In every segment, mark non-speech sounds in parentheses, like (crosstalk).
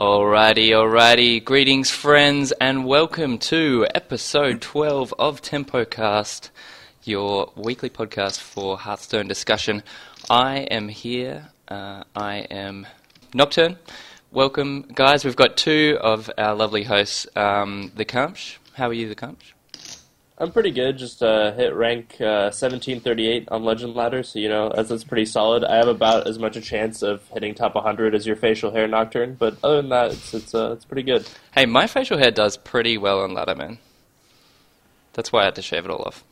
Alrighty, alrighty. Greetings, friends, and welcome to episode 12 of TempoCast, your weekly podcast for Hearthstone discussion. I am here. Uh, I am Nocturne. Welcome, guys. We've got two of our lovely hosts, um, the Kamsh. How are you, the Kamsh? I'm pretty good. Just uh, hit rank uh, 1738 on Legend Ladder, so you know that's, that's pretty solid. I have about as much a chance of hitting top 100 as your facial hair Nocturne, but other than that, it's it's uh, it's pretty good. Hey, my facial hair does pretty well on ladder, man. That's why I had to shave it all off.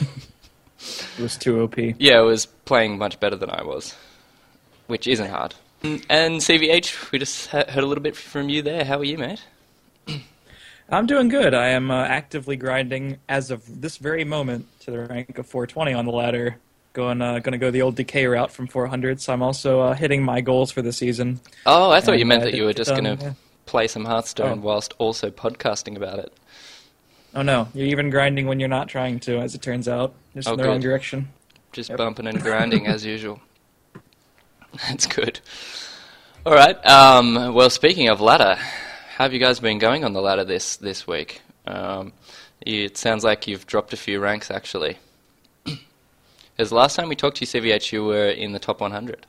(laughs) It was too OP. Yeah, it was playing much better than I was, which isn't hard. And CVH, we just heard a little bit from you there. How are you, mate? (clears throat) I'm doing good. I am uh, actively grinding as of this very moment to the rank of 420 on the ladder. Going, uh, going to go the old decay route from 400. So I'm also uh, hitting my goals for the season. Oh, I thought you meant uh, that you were just done, going to yeah. play some Hearthstone Oh. whilst also podcasting about it. Oh no, you're even grinding when you're not trying to, as it turns out. Just Oh, in the wrong direction. Just Yep. bumping and grinding as (laughs) usual. That's good. All right. Um, well, speaking of ladder, how have you guys been going on the ladder this this week? Um, it sounds like you've dropped a few ranks actually. (clears throat) Because last time we talked to you, CVH, you were in the top 100.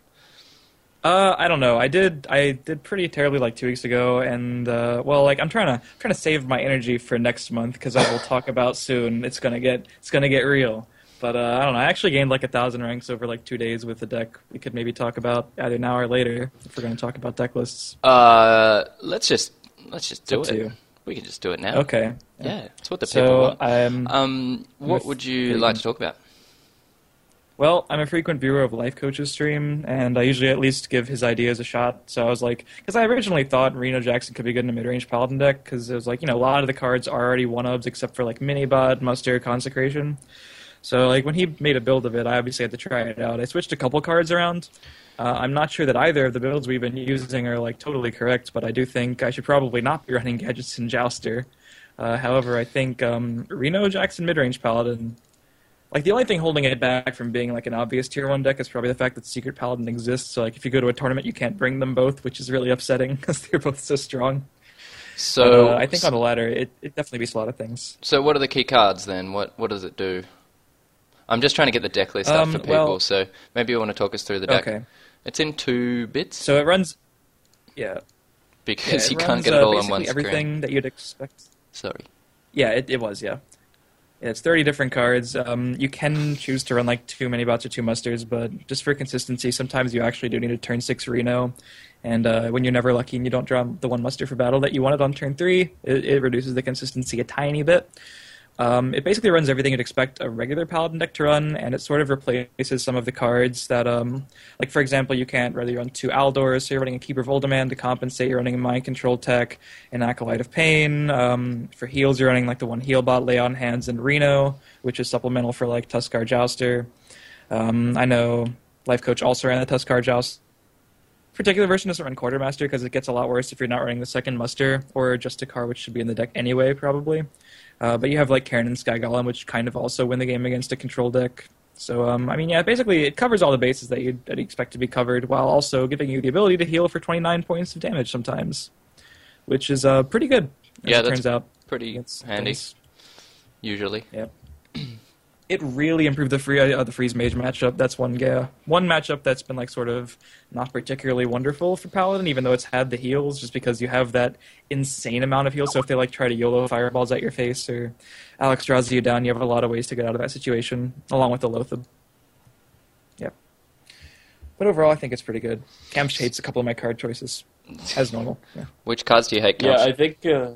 Uh, I don't know. I did. I did pretty terribly like two weeks ago, and uh, well, like I'm trying to trying to save my energy for next month because I will talk about soon. It's gonna get it's gonna get real. But uh, I don't know. I actually gained like a thousand ranks over like two days with the deck. We could maybe talk about either now or later if we're gonna talk about deck lists. Uh, let's just let's just do it. We can just do it now. Okay. Yeah, that's what the people want. I'm Um, what would you like to talk about? Well, I'm a frequent viewer of Life Coach's stream, and I usually at least give his ideas a shot. So I was like, because I originally thought Reno Jackson could be good in a mid-range Paladin deck, because it was like, you know, a lot of the cards are already one-ofs except for like Minibot, Muster, Consecration. So like when he made a build of it, I obviously had to try it out. I switched a couple cards around. Uh, I'm not sure that either of the builds we've been using are like totally correct, but I do think I should probably not be running Gadgetzan Jouster. Uh, however, I think um, Reno Jackson mid-range Paladin like the only thing holding it back from being like an obvious tier one deck is probably the fact that Secret Paladin exists. So like if you go to a tournament, you can't bring them both, which is really upsetting (laughs) because they're both so strong. So uh, I think on the ladder, it, it definitely beats a lot of things. So what are the key cards then? What what does it do? I'm just trying to get the deck list up Um, for people, well- so maybe you want to talk us through the deck. Okay, It's in two bits so it runs. Yeah, yeah because it you can't get it uh, all on basically one screen. Everything that you'd expect. Sorry. Yeah, it, it was. Yeah. Yeah, it's 30 different cards. Um, you can choose to run like two mini bots or two musters, but just for consistency, sometimes you actually do need a turn six Reno. And uh, when you're never lucky and you don't draw the one muster for battle that you wanted on turn three, it, it reduces the consistency a tiny bit. Um, it basically runs everything you'd expect a regular paladin deck to run, and it sort of replaces some of the cards that, um, like for example, you can't really run two Aldors, so you're running a Keeper of Uldaman to compensate. You're running a Mind Control tech, an Acolyte of Pain. Um, for heals, you're running like the one heal bot, Lay on Hands, and Reno, which is supplemental for like Tuskarr Jouster. Um, I know Life Coach also ran the Tuskarr Joust. Particular version doesn't run Quartermaster because it gets a lot worse if you're not running the second muster or Justicar, which should be in the deck anyway, probably. Uh, but you have like Cairne and Sky Golem, which kind of also win the game against a control deck. So um, I mean, yeah, basically it covers all the bases that you'd, that you'd expect to be covered, while also giving you the ability to heal for 29 points of damage sometimes, which is uh, pretty good. As Yeah, it turns out. Pretty handy things. usually. (clears throat) It really improved the free uh, the freeze mage matchup. That's one yeah, one matchup that's been like sort of not particularly wonderful for paladin, even though it's had the heals, just because you have that insane amount of heals. So if they like try to YOLO fireballs at your face or Alex draws you down, you have a lot of ways to get out of that situation, along with the Loatheb. Yep. But overall, I think it's pretty good. Camsh hates a couple of my card choices, as normal. Yeah. Which cards do you hate? Yeah, I think uh,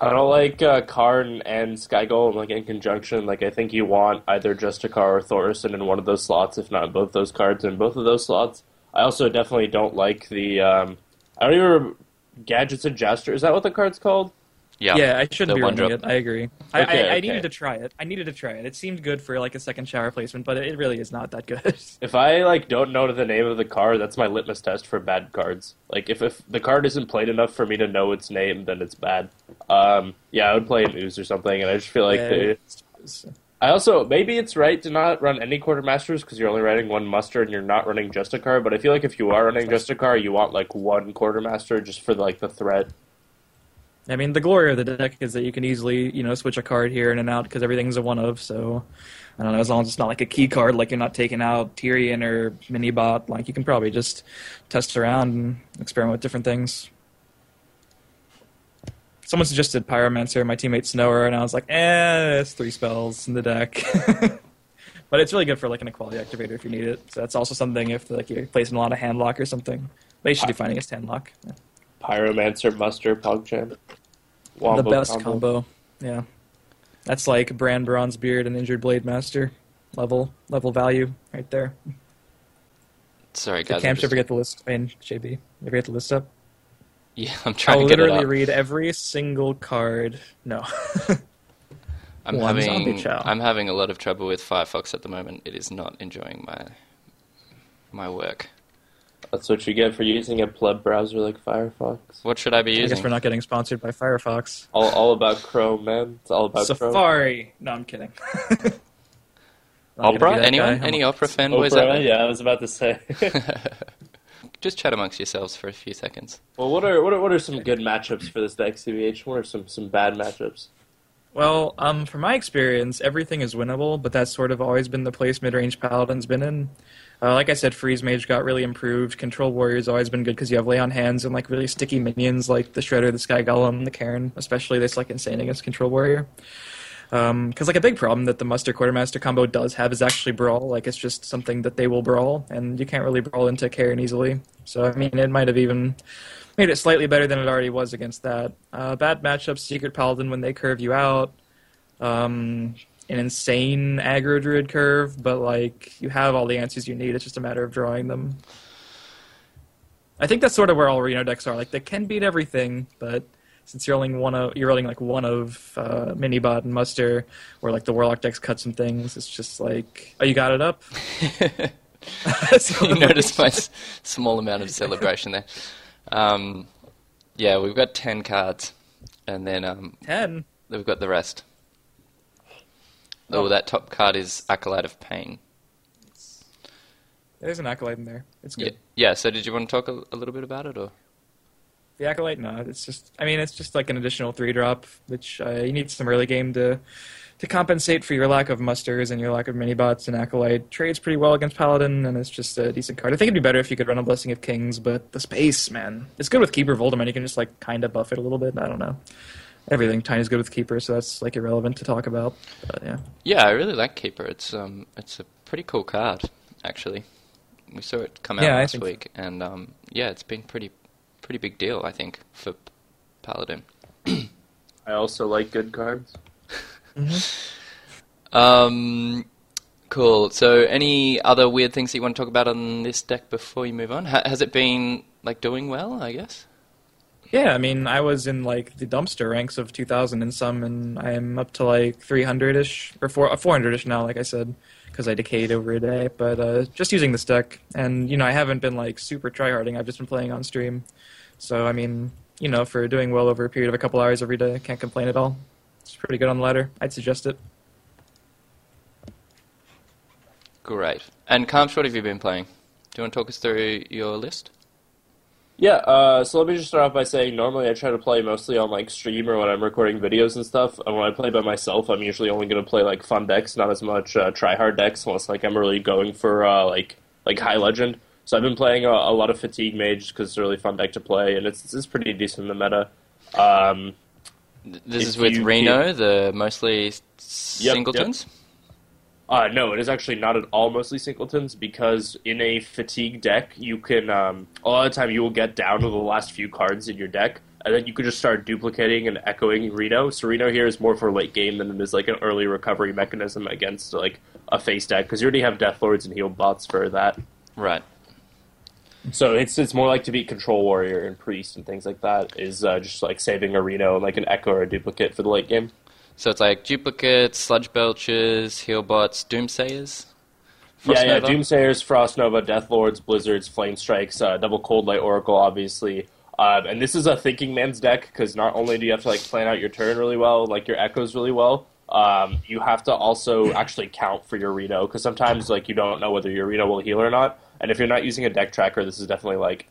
I don't like uh, Cairne and Sky Golem like in conjunction. Like I think you want either Justicar or Thorson in one of those slots, if not both those cards in both of those slots. I also definitely don't like the um, I don't even remember, Gadgetzan Jouster. Is that what the card's called? Yeah. Yeah, I shouldn't be running drop. it. I agree. I, Okay, I, I okay. needed to try it. I needed to try it. It seemed good for like a second shower placement, but it really is not that good. (laughs) If I like don't know the name of the card, that's my litmus test for bad cards. Like if, if the card isn't played enough for me to know its name, then it's bad. Um, yeah, I would play an ooze or something, and I just feel like Yeah, they, I also maybe it's right to not run any quartermasters because you're only running one muster and you're not running Justicar. But I feel like if you are running Justicar, you want like one quartermaster just for like the threat. I mean, the glory of the deck is that you can easily, you know, switch a card here in and out because everything's a one of. So, I don't know, as long as it's not like a key card, like you're not taking out Tirion or Minibot, like you can probably just test around and experiment with different things. Someone suggested Pyromancer, my teammate Snower, and I was like, eh, it's three spells in the deck. (laughs) but it's really good for like an equality activator if you need it. So that's also something if like you're placing a lot of hand lock or something. You should be finding against hand lock. Yeah. Pyromancer, Muster, PogChamp. the best combo. Yeah. That's like Brann Bronzebeard and Injured Blade Master level level value right there. Sorry, Did guys. Cam I'm just- ever get the list? I mean, JB, ever get the list up? Yeah, (laughs) I'm trying I'll to get it literally up. read every single card. No. (laughs) I'm one having. I'm having a lot of trouble with Firefox at the moment. It is not enjoying my my work. That's what you get for using a pleb browser like Firefox. What should I be using? I guess we're not getting sponsored by Firefox. All, all about Chrome, man. It's all about Chrome. Safari. No, I'm kidding. (laughs) Not gonna Opera? Anyone? guy. Any opera fan boys out there? yeah, I was about to say. (laughs) Just chat amongst yourselves for a few seconds. well, what are what are what are some good matchups for this deck, CVH? What are some some bad matchups? Well, um, from my experience, everything is winnable, but that's sort of always been the place mid-range Paladin's been in. Uh, like I said, Freeze Mage got really improved. Control Warrior's always been good because you have lay on hands and like really sticky minions like the Shredder, the Sky Golem, the Cairne. Especially this like insane against Control Warrior. Because like a big problem that the Muster Quartermaster combo does have is actually brawl. Like it's just something that they will brawl, and you can't really brawl into Cairne easily. So I mean, it might have even made it slightly better than it already was against that. Uh, bad matchups, Secret Paladin when they curve you out. Um, an insane aggro druid curve, but like you have all the answers you need. It's just a matter of drawing them. I think that's sort of where all Reno decks are. Like they can beat everything, but since you're only one of you're rolling like one of uh, Minibot and Muster, or like the Warlock decks cut some things. It's just like, oh, you got it up. (laughs) So- you noticed my s- small amount of celebration there. Um, yeah, we've got ten cards, and then um, ten. we've got the rest. Oh, that top card is Acolyte of Pain. There's an acolyte in there. It's Yeah, good. yeah. So, did you want to talk a, a little bit about it, or The acolyte, no, it's just. I mean, it's just like an additional three drop, which uh, you need some early game to to compensate for your lack of musters and your lack of mini bots. And acolyte trades pretty well against paladin, and it's just a decent card. I think it'd be better if you could run a blessing of kings, but the space, man, it's good with keeper Voldemort. You can just like kind of buff it a little bit. I don't know. Everything tiny's good with keeper, so that's like irrelevant to talk about. But yeah, yeah, I really like Keeper. It's um, it's a pretty cool card, actually. We saw it come out Yeah, last think- week, and um, yeah, it's been pretty pretty big deal, I think, for Paladin. (clears throat) I also like good cards. (laughs) (laughs) Um, cool. So, any other weird things that you want to talk about on this deck before you move on? Ha- has it been like doing well? I guess. Yeah, I mean, I was in like the dumpster ranks of 2,000 and some, and I am up to like 300 ish or 400 ish now, like I said, because I decayed over a day. But uh, just using this deck, and you know, I haven't been like super tryharding. I've just been playing on stream, so I mean, you know, for doing well over a period of a couple hours every day, I can't complain at all. It's pretty good on the ladder. I'd suggest it. Great. And Kamsh, what have you been playing? Do you want to talk us through your list? Yeah, uh, so let me just start off by saying normally I try to play mostly on like stream or when I'm recording videos and stuff. And when I play by myself, I'm usually only going to play like fun decks, not as much uh, try hard decks, unless like I'm really going for uh, like like high legend. So I've been playing a, a lot of fatigue mage because it's a really fun deck to play, and it's it's pretty decent in the meta. Um, This is with Reno, the mostly s- Yep, singletons. Uh, no, it is actually not at all mostly singletons because in a fatigue deck, you can um, a lot of the time you will get down to the last few cards in your deck, and then you can just start duplicating and echoing Reno. So Reno here is more for late game than it is like an early recovery mechanism against like a face deck because you already have Death Lords and heal bots for that. Right. So it's it's more like to beat Control Warrior and Priest and things like that is uh, just like saving a Reno and like an echo or a duplicate for the late game. So it's like duplicates, sludge belchers, healbots, doomsayers. Yeah, yeah, Doomsayers, Frost Nova, Death Lords, Blizzards, Flame Strikes, uh, Double Cold Light Oracle, obviously. Um, and this is a thinking man's deck because not only do you have to like plan out your turn really well, like your echoes really well, um, you have to also actually count for your Reno because sometimes like you don't know whether your Reno will heal or not. And if you're not using a deck tracker, this is definitely like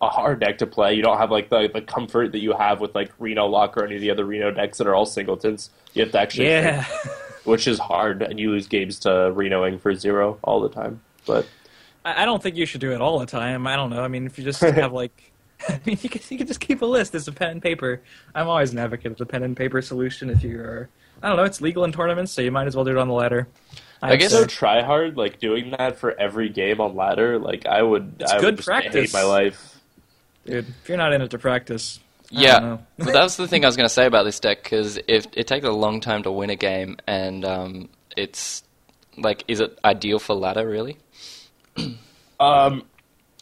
a hard deck to play. You don't have like the, the comfort that you have with like Reno Lock or any of the other Reno decks that are all singletons. You have to actually, Yeah. think, which is hard, and you lose games to Renoing for zero all the time. But I I don't think you should do it all the time. I don't know. I mean, if you just (laughs) have like, (laughs) I mean, you can, you can just keep a list. It's a pen and paper. I'm always an advocate of the pen and paper solution. If you are, I don't know, it's legal in tournaments, so you might as well do it on the ladder. I guess- so try hard, like doing that for every game on ladder. Like I would, It's I would good just practice. hate my life. Dude. If you're not in it to practice, I don't Yeah, know. but that was the thing I was going to say about this deck because it it takes a long time to win a game, and um, it's like, is it ideal for ladder really? (clears throat) Um,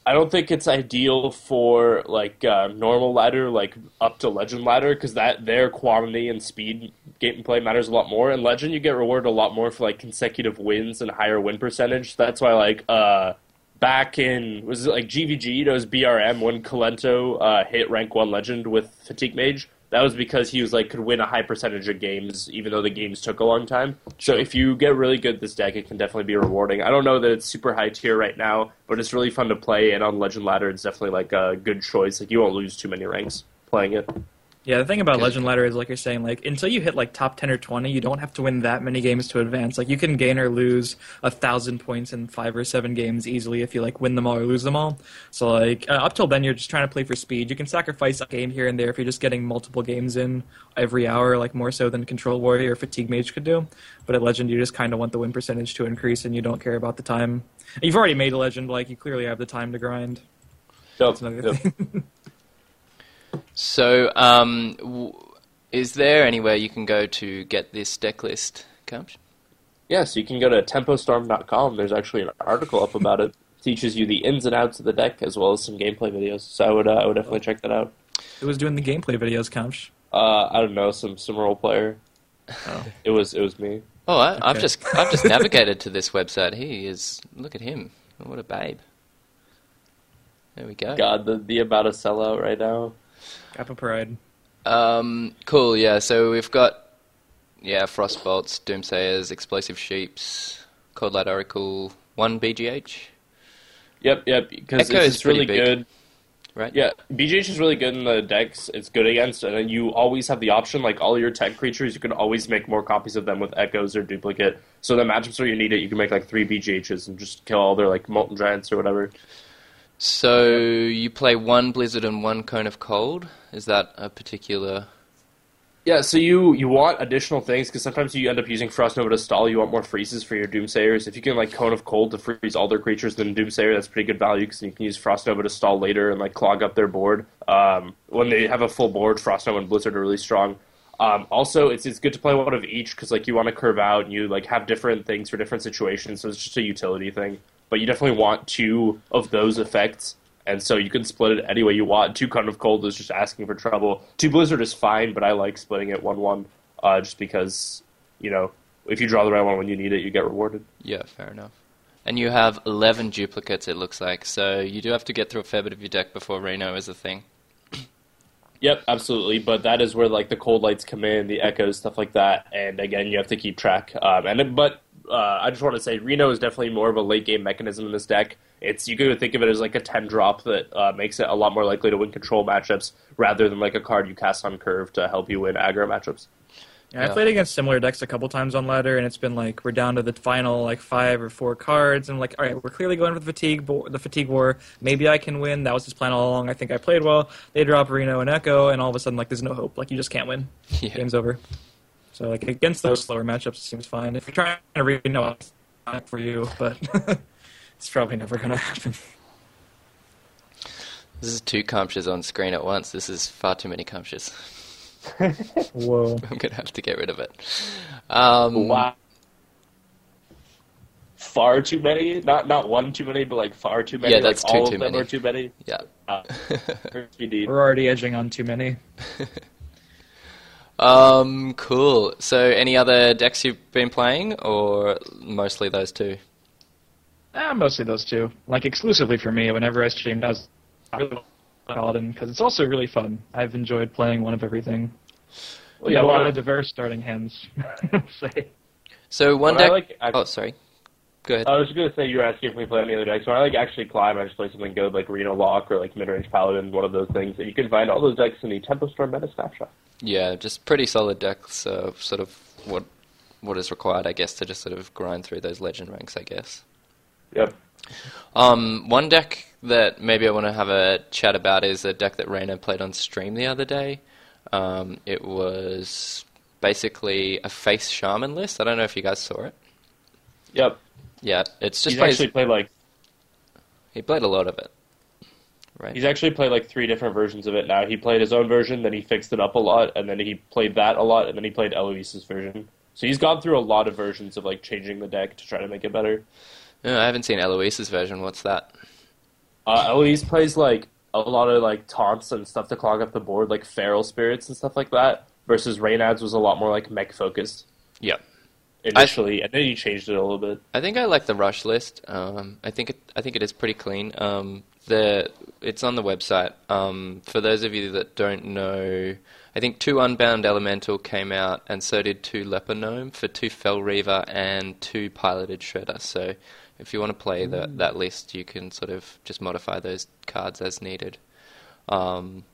I don't think it's ideal for like uh, normal ladder, like up to legend ladder, because that their quantity and speed gameplay matters a lot more. In legend, you get rewarded a lot more for like consecutive wins and higher win percentage. That's why like uh, back in was it like GVG, it was BRM when Kolento uh, hit rank one legend with fatigue mage. That was because he was like could win a high percentage of games, even though the games took a long time. So if you get really good at this deck, it can definitely be rewarding. I don't know that it's super high tier right now, but it's really fun to play. And on Legend Ladder, it's definitely like a good choice. Like you won't lose too many ranks playing it. Yeah, the thing about Legend Ladder is, like you're saying, like until you hit like top ten or twenty, you don't have to win that many games to advance. Like you can gain or lose a thousand points in five or seven games easily if you like win them all or lose them all. So like uh, up till then, you're just trying to play for speed. You can sacrifice a game here and there if you're just getting multiple games in every hour, like more so than Control Warrior or Fatigue Mage could do. But at Legend, you just kind of want the win percentage to increase, and you don't care about the time. You've already made a Legend, like you clearly have the time to grind. Yep, That's another yep. thing. (laughs) So, um, w- is there anywhere you can go to get this deck list, Kamsh? Yeah, so you can go to tempostorm.com. There's actually an article up about it. (laughs) Teaches you the ins and outs of the deck as well as some gameplay videos. So I would uh, I would definitely check that out. Who was doing the gameplay videos, Kamsh? Uh, I don't know some some role player. Oh. It was it was me. Oh, I, I've Okay. just I've just navigated to this website. He is. Look at him. What a babe. There we go. God, the the about a sellout right now. Kappa Pride. Um, cool. Yeah. So we've got yeah, Frost frostbolts, doomsayers, explosive sheeps, cold light oracle, one BGH. Yep, yep. Because Echo it's is really big. good. Right. Yeah, BGH is really good in the decks. It's good against, and then you always have the option, like all your tech creatures, you can always make more copies of them with echoes or duplicate. So the matchups where you need it, you can make like three BGHs and just kill all their like molten giants or whatever. So you play one blizzard and one cone of cold. Is that a particular? Yeah, so you you want additional things because sometimes you end up using Frost Nova to stall. You want more freezes for your Doomsayers. If you can like Cone of Cold to freeze all their creatures, then Doomsayer that's pretty good value because you can use Frost Nova to stall later and like clog up their board. Um, when they have a full board, Frost Nova and Blizzard are really strong. Um, also, it's it's good to play one of each because like you want to curve out and you like have different things for different situations. So it's just a utility thing. But you definitely want two of those effects and so you can split it any way you want. Two Cone of Cold is just asking for trouble. Two Blizzard is fine, but I like splitting it one one, uh, just because you know if you draw the right one when you need it, you get rewarded. Yeah, fair enough. And you have eleven duplicates. It looks like. So you do have to get through a fair bit of your deck before Reno is a thing. (clears throat) Yep, absolutely. But that is where like the cold lights come in, the echoes, stuff like that. And again, you have to keep track. Um, and but uh, I just want to say Reno is definitely more of a late game mechanism in this deck. It's you could think of it as like a ten drop that uh, makes it a lot more likely to win control matchups rather than like a card you cast on curve to help you win aggro matchups. Yeah, I played against similar decks a couple times on ladder, and it's been like we're down to the final like five or four cards, and I'm like, all right, we're clearly going for the fatigue, bo- the fatigue war. Maybe I can win. That was his plan all along. I think I played well. They drop Reno and Echo, and all of a sudden, like, there's no hope. Like, you just can't win. (laughs) Yeah. Game's over. So like against those slower matchups, it seems fine. If you're trying to Reno, it's not for you, but (laughs) it's probably never gonna happen. This is two Kamshas on screen at once. This is far too many Kamshas. (laughs) Whoa. (laughs) I'm gonna have to get rid of it. Um, Wow. Far too many, not not one too many, but like far too many. Yeah, that's like, two all too of them many. are too many. Yeah. Uh. We're already edging on too many. Um, cool. So, any other decks you've been playing, or mostly those two? Ah, mostly those two. Like exclusively for me. Whenever I stream, I was I really Paladin because it's also really fun. I've enjoyed playing one of everything. Well, yeah, yeah, a lot of diverse starting hands. (laughs) Say. So one When I deck. like act- oh, sorry. Go ahead. I was just gonna say you were asking if we play any other decks. When I like actually climb, I just play something good like Reno Lock or like Midrange Paladin, one of those things. And you can find all those decks in the Tempo Storm Meta Snapshot. Yeah, just pretty solid decks. Uh, sort of what what is required, I guess, to just sort of grind through those legend ranks. I guess. Yep. Um, one deck that maybe I want to have a chat about is a deck that Reynad played on stream the other day. Um, it was basically a face shaman list. I don't know if you guys saw it. Yep. Yeah, it's just he's plays, actually played like he played a lot of it. Right. he's actually played like three different versions of it now. He played his own version, then he fixed it up a lot, and then he played that a lot, and then he played Eloise's version. So he's gone through a lot of versions of like changing the deck to try to make it better. No, I haven't seen Eloise's version. What's that? Uh, Eloise plays like a lot of like taunts and stuff to clog up the board, like feral spirits and stuff like that. Versus Reynad's was a lot more like mech focused Yeah. Initially, and then you changed it a little bit. I think I like the rush list. Um, I think it, I think it is pretty clean. Um, the it's on the website. Um, for those of you that don't know, I think two Unbound Elemental came out, and so did two Leper Gnome for two Fel Reaver and two Piloted Shredder. So if you want to play the, that list, you can sort of just modify those cards as needed. Um,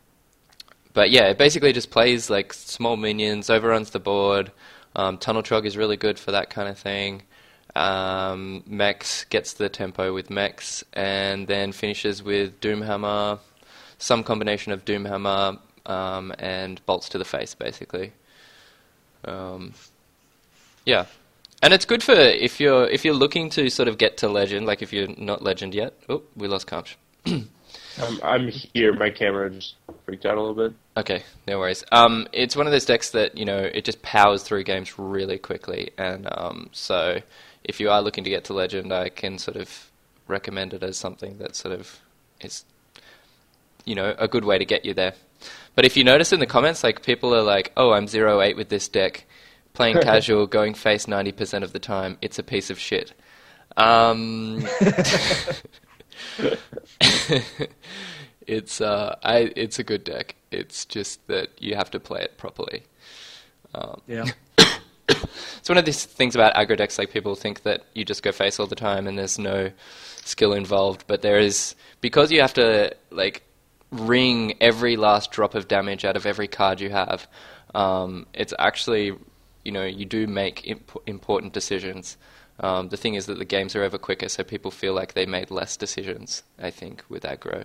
but yeah, it basically just plays like small minions, overruns the board. Um, Tunnel Trog is really good for that kind of thing. Um, Mex gets the tempo with Mex, and then finishes with Doomhammer, some combination of Doomhammer um, and bolts to the face, basically. Um, yeah, and it's good for if you're if you're looking to sort of get to legend, like if you're not legend yet. Oh, we lost Kamch. (clears throat) I'm, I'm here. My camera just freaked out a little bit. Okay, no worries. Um, it's one of those decks that you know it just powers through games really quickly, and um, so if you are looking to get to legend, I can sort of recommend it as something that sort of is, you know, a good way to get you there. But if you notice in the comments, like people are like, "Oh, I'm zero eight with this deck, playing (laughs) casual, going face ninety percent of the time. It's a piece of shit." Um, (laughs) (laughs) it's uh, I it's a good deck. It's just that you have to play it properly. Um, Yeah. (coughs) it's one of these things about aggro decks. Like people think that you just go face all the time and there's no skill involved, but there is because you have to like wring every last drop of damage out of every card you have. Um, it's actually you know you do make imp- important decisions. Um, the thing is that the games are over quicker, so people feel like they made less decisions. I think with aggro.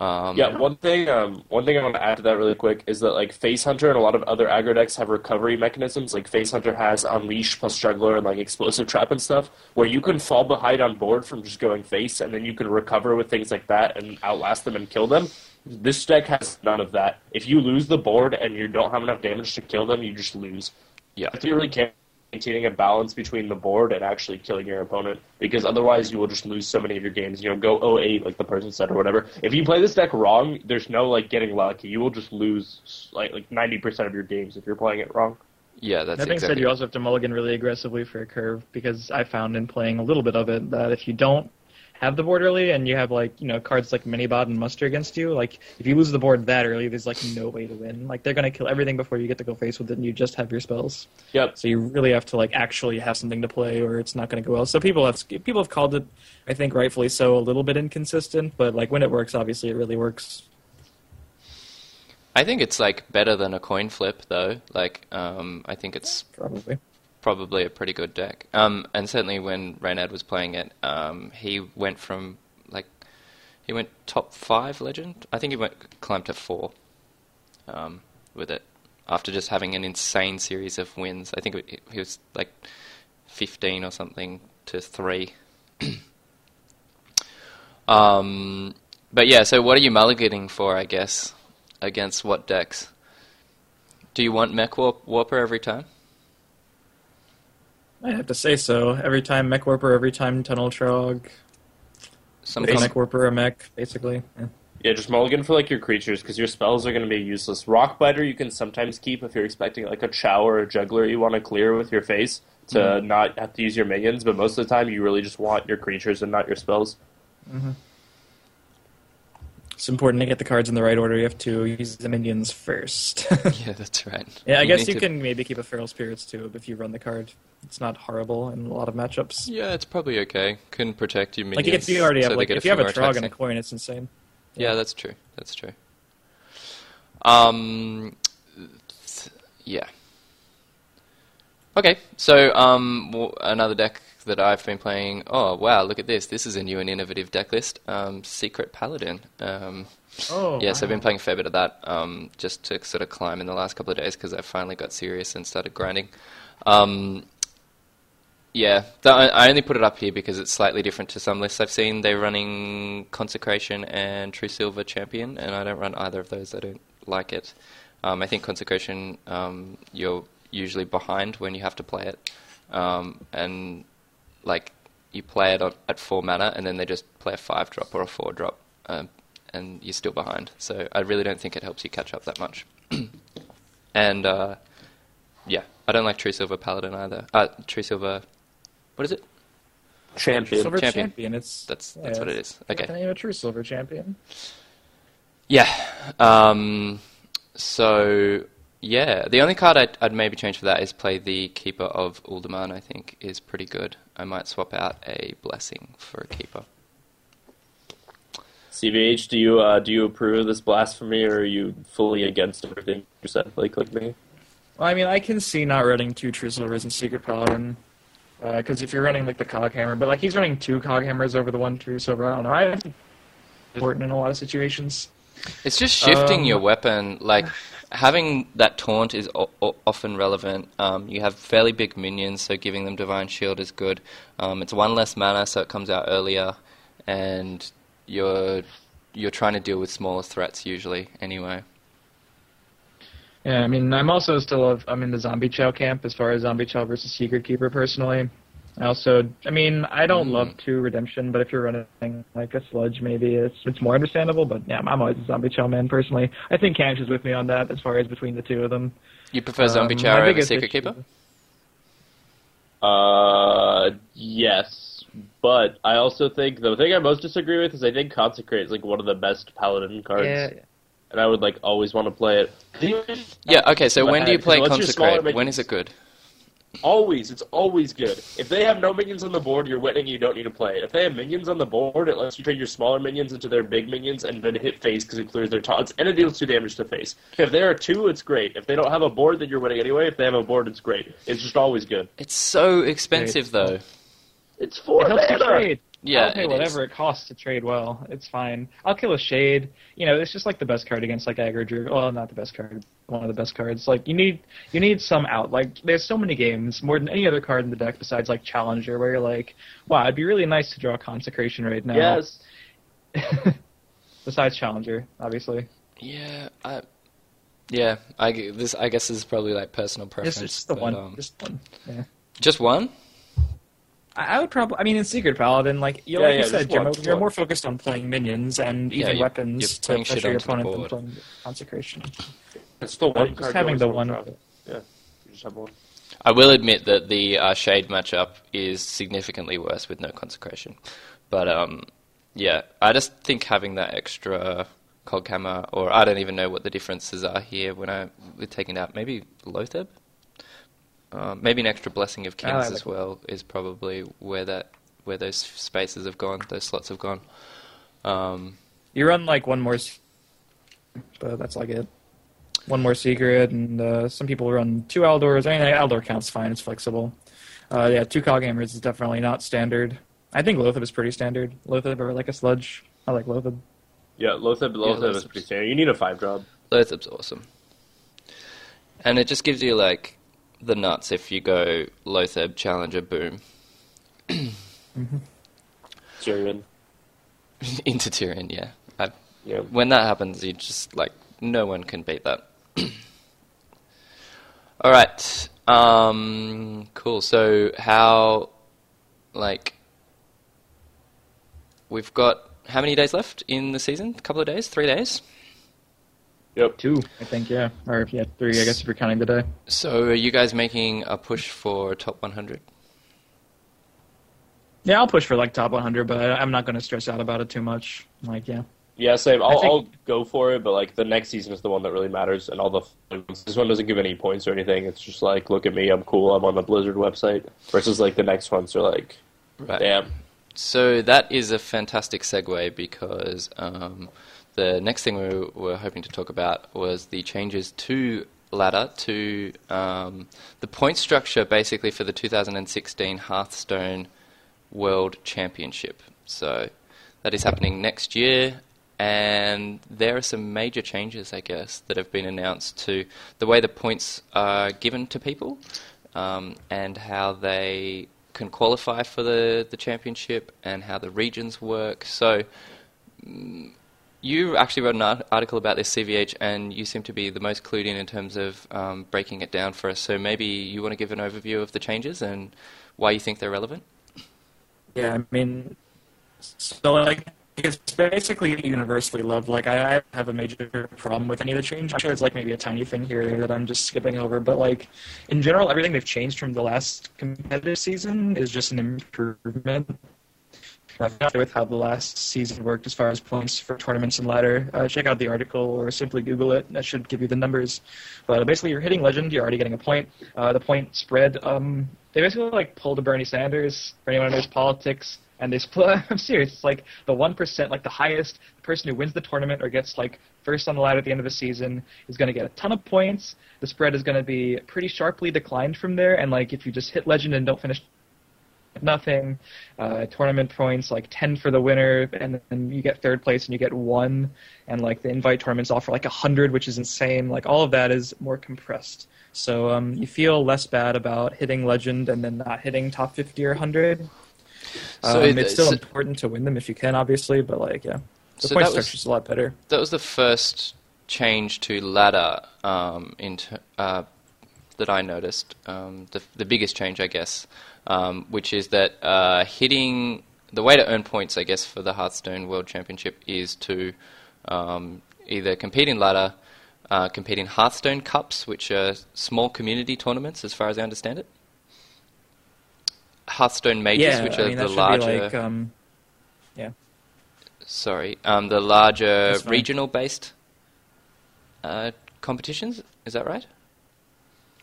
Um, Yeah, one thing, um, one thing I want to add to that really quick is that like Face Hunter and a lot of other aggro decks have recovery mechanisms. Like Face Hunter has Unleash plus Juggler and like Explosive Trap and stuff, where you can fall behind on board from just going face, and then you can recover with things like that and outlast them and kill them. This deck has none of that. If you lose the board and you don't have enough damage to kill them, you just lose. Yeah. If you really can't maintaining a balance between the board and actually killing your opponent because otherwise you will just lose so many of your games. You know, go 08 like the person said or whatever. If you play this deck wrong, there's no like getting lucky. You will just lose like like 90% of your games if you're playing it wrong. Yeah, that's That being exactly. said, you also have to mulligan really aggressively for a curve because I found in playing a little bit of it that if you don't have the board early and you have like you know cards like Minibot and Muster against you, like if you lose the board that early, there's like no way to win. Like they're gonna kill everything before you get to go face with it, and you just have your spells. Yep. So you really have to like actually have something to play, or it's not going to go well. So people have people have called it, I think rightfully so, a little bit inconsistent. But like when it works, obviously it really works. I think it's like better than a coin flip, though. Like, um, I think it's Probably. Probably a pretty good deck. Um, and certainly when Reynad was playing it, um, he went from like he went top five legend. I think he went climbed to four um, with it after just having an insane series of wins. I think it, he was like fifteen or something to three. (clears throat) um, but yeah, so what are you mulliganing for? I guess against what decks? Do you want Mech Warp- Warper every time? I have to say so. Every time Mech Warper, every time Tunnel Trog, Some Mech kind of Warper, a mech, basically. Yeah. Yeah, just mulligan for like your creatures because your spells are going to be useless. Rock Biter you can sometimes keep if you're expecting like a Chow or a Juggler you want to clear with your face to mm-hmm. not have to use your minions, but most of the time you really just want your creatures and not your spells. Mm-hmm. It's important to get the cards in the right order. You have to use the minions first. (laughs) Yeah, that's right. yeah, I You guess you to- can maybe keep a Feral Spirits too if you run the card. It's not horrible in a lot of matchups. Yeah, it's probably okay. Can protect your minions. Like if you already have they like if you have a Trog and a coin, it's insane. Yeah, that's true. That's true. Um, yeah. Okay, so um, w- another deck that I've been playing. Oh wow, look at this! This is a new and innovative deck list. Um, Secret Paladin. Um, Oh, yes, I've been playing a fair bit of that um, just to sort of climb in the last couple of days because I finally got serious and started grinding. Um, yeah, I only put it up here because it's slightly different to some lists I've seen. They're running Consecration and True Silver Champion, and I don't run either of those. I don't like it. Um, I think Consecration, um, you're usually behind when you have to play it, um, and like you play it on, at four mana, and then they just play a five drop or a four drop, um, and you're still behind. So I really don't think it helps you catch up that much. (clears throat) and uh, yeah, I don't like True Silver Paladin either. Uh, True Silver, what is it? Champion. Silver Champion. champion. It's That's yeah, that's what it's is. Okay. the name of true silver champion. Yeah. Um, so yeah, the only card I'd, I'd maybe change for that is play the Keeper of Uldaman. I think is pretty good. I might swap out a Blessing for a Keeper. CVH, do you uh, do you approve of this blasphemy, or are you fully against everything you said, like like me? Well, I mean, I can see not running two true silvers and secret paladin. Because if you're running like the cog hammer, but like he's running two cog hammers over the one true silver, I don't know. I think important in a lot of situations. It's just shifting Um, your weapon. Like having that taunt is o- o- often relevant. Um, you have fairly big minions, so giving them divine shield is good. Um, it's one less mana, so it comes out earlier, and you're you're trying to deal with smaller threats usually. Anyway, Yeah, I mean, I'm also still of, I'm in the zombie chow camp as far as zombie chow versus secret keeper personally. I also, I mean, I don't Mm. love two redemption, but if you're running like a sludge, maybe it's it's more understandable. But yeah, I'm always a zombie chow man personally. I think Cash is with me on that as far as between the two of them. you prefer zombie Um, chow my over biggest secret issue- keeper? Uh, yes, but I also think the thing I most disagree with is I think consecrate is like one of the best paladin cards, Yeah, and I would like always want to play it. Yeah. Okay. So when do you play unless smaller consecrate? When minions- is it good? Always, it's always good. If they have no minions on the board, you're winning. You don't need to play it. If they have minions on the board, it lets you turn your smaller minions into their big minions and then hit face because it clears their taunts and it deals two damage to face. If there are two, it's great. If they don't have a board, then you're winning anyway. If they have a board, it's great. It's just always good. It's so expensive though. It's four It helps you trade. Yeah, I'll pay whatever is. it costs to trade well. It's fine. I'll kill a shade. You know, it's just like the best card against like aggro Druid. Well, not the best card. One of the best cards. Like you need you need some out. Like there's so many games more than any other card in the deck besides like Challenger where you're like, wow, it'd be really nice to draw Consecration right now. Yes. (laughs) besides Challenger, obviously. Yeah. I. Yeah. I this. I guess this is probably like personal preference. Just, just the but, one. um, just one. Yeah. just one. I I would probably. I mean, in Secret Paladin, like you, Yeah, like yeah, you just said, you're, one, mo- just you're more focused on playing minions and Yeah, even you're- weapons you're to playing shit pressure your opponent than playing Consecration. It's the one Just having the one- want. Yeah. You just have one. I will admit that the uh, shade matchup is significantly worse with no consecration, but um, yeah, I just think having that extra cog hammer, or I don't even know what the differences are here when I we're taking out maybe Loatheb, um, maybe an extra blessing of kings like as well is probably where that where those spaces have gone, those slots have gone. Um, You run like one more, but that's like it. One more secret, and uh, some people run two Aldors. I mean, Aldor counts fine; it's flexible. Uh, yeah, two cog hammers is definitely not standard. I think Loatheb is pretty standard. Loatheb or like a sludge. I like Loatheb. Yeah, Loatheb, Loatheb is pretty standard. You need a five drop. Loatheb's awesome, and it just gives you like the nuts if you go Loatheb Challenger boom. (clears throat) Tirion. (laughs) into Tirion, yeah. I, Yeah. when that happens, you just like no one can beat that. (clears throat) All right, um, cool. So how, like, we've got how many days left in the season? A couple of days, three days. Yep. Two, I think. Yeah, or yeah, three. I guess if you're counting the day. So are you guys making a push for top 100? Yeah, I'll push for like top 100, but I- I'm not going to stress out about it too much. Like, yeah, Yeah, same. I'll, think- I'll go for it, but like the next season is the one that really matters, and all the this one doesn't give any points or anything. It's just like, look at me, I'm cool. I'm on the Blizzard website. Versus like the next ones are like, Right. damn. So that is a fantastic segue because um, the next thing we were hoping to talk about was the changes to ladder to um, the point structure basically for the 2016 Hearthstone World Championship. So that is happening next year. And there are some major changes, I guess, that have been announced to the way the points are given to people um, and how they can qualify for the, the championship and how the regions work. So, mm, you actually wrote an art- article about this, CVH, and you seem to be the most clued in in terms of um, breaking it down for us. So, maybe you want to give an overview of the changes and why you think they're relevant? Yeah, I mean, so like it's basically universally loved. Like I, I have a major problem with any of the change. I'm sure it's like maybe a tiny thing here that I'm just skipping over, but like in general, everything they've changed from the last competitive season is just an improvement. Not familiar with how the last season worked as far as points for tournaments and ladder. Uh, check out the article or simply Google it. That should give you the numbers. But basically, you're hitting legend. You're already getting a point. Uh, the point spread. Um, they basically like pulled a Bernie Sanders for anyone who knows politics, and they split. (laughs) I'm serious. It's like the one percent, like the highest person who wins the tournament or gets like first on the ladder at the end of the season is going to get a ton of points. The spread is going to be pretty sharply declined from there, and like if you just hit legend and don't finish nothing. Uh, tournament points like ten for the winner, and then you get third place and you get one. And like the invite tournaments offer like a hundred, which is insane. Like all of that is more compressed, so um, you feel less bad about hitting legend and then not hitting top fifty or hundred. So um, it- it's still so- important to win them if you can, obviously, but like yeah, the So point that was- structure's a lot better. That was the first change to ladder um, in t- uh, that I noticed. Um, the, the biggest change, I guess, um, which is that uh, hitting the way to earn points, I guess, for the Hearthstone World Championship is to um, either compete in ladder, uh, compete in Hearthstone Cups, which are small community tournaments, as far as I understand it. Hearthstone Majors, yeah, which I are mean, the larger. like um, yeah. sorry, um, the larger regional-based uh, competitions. Is that right?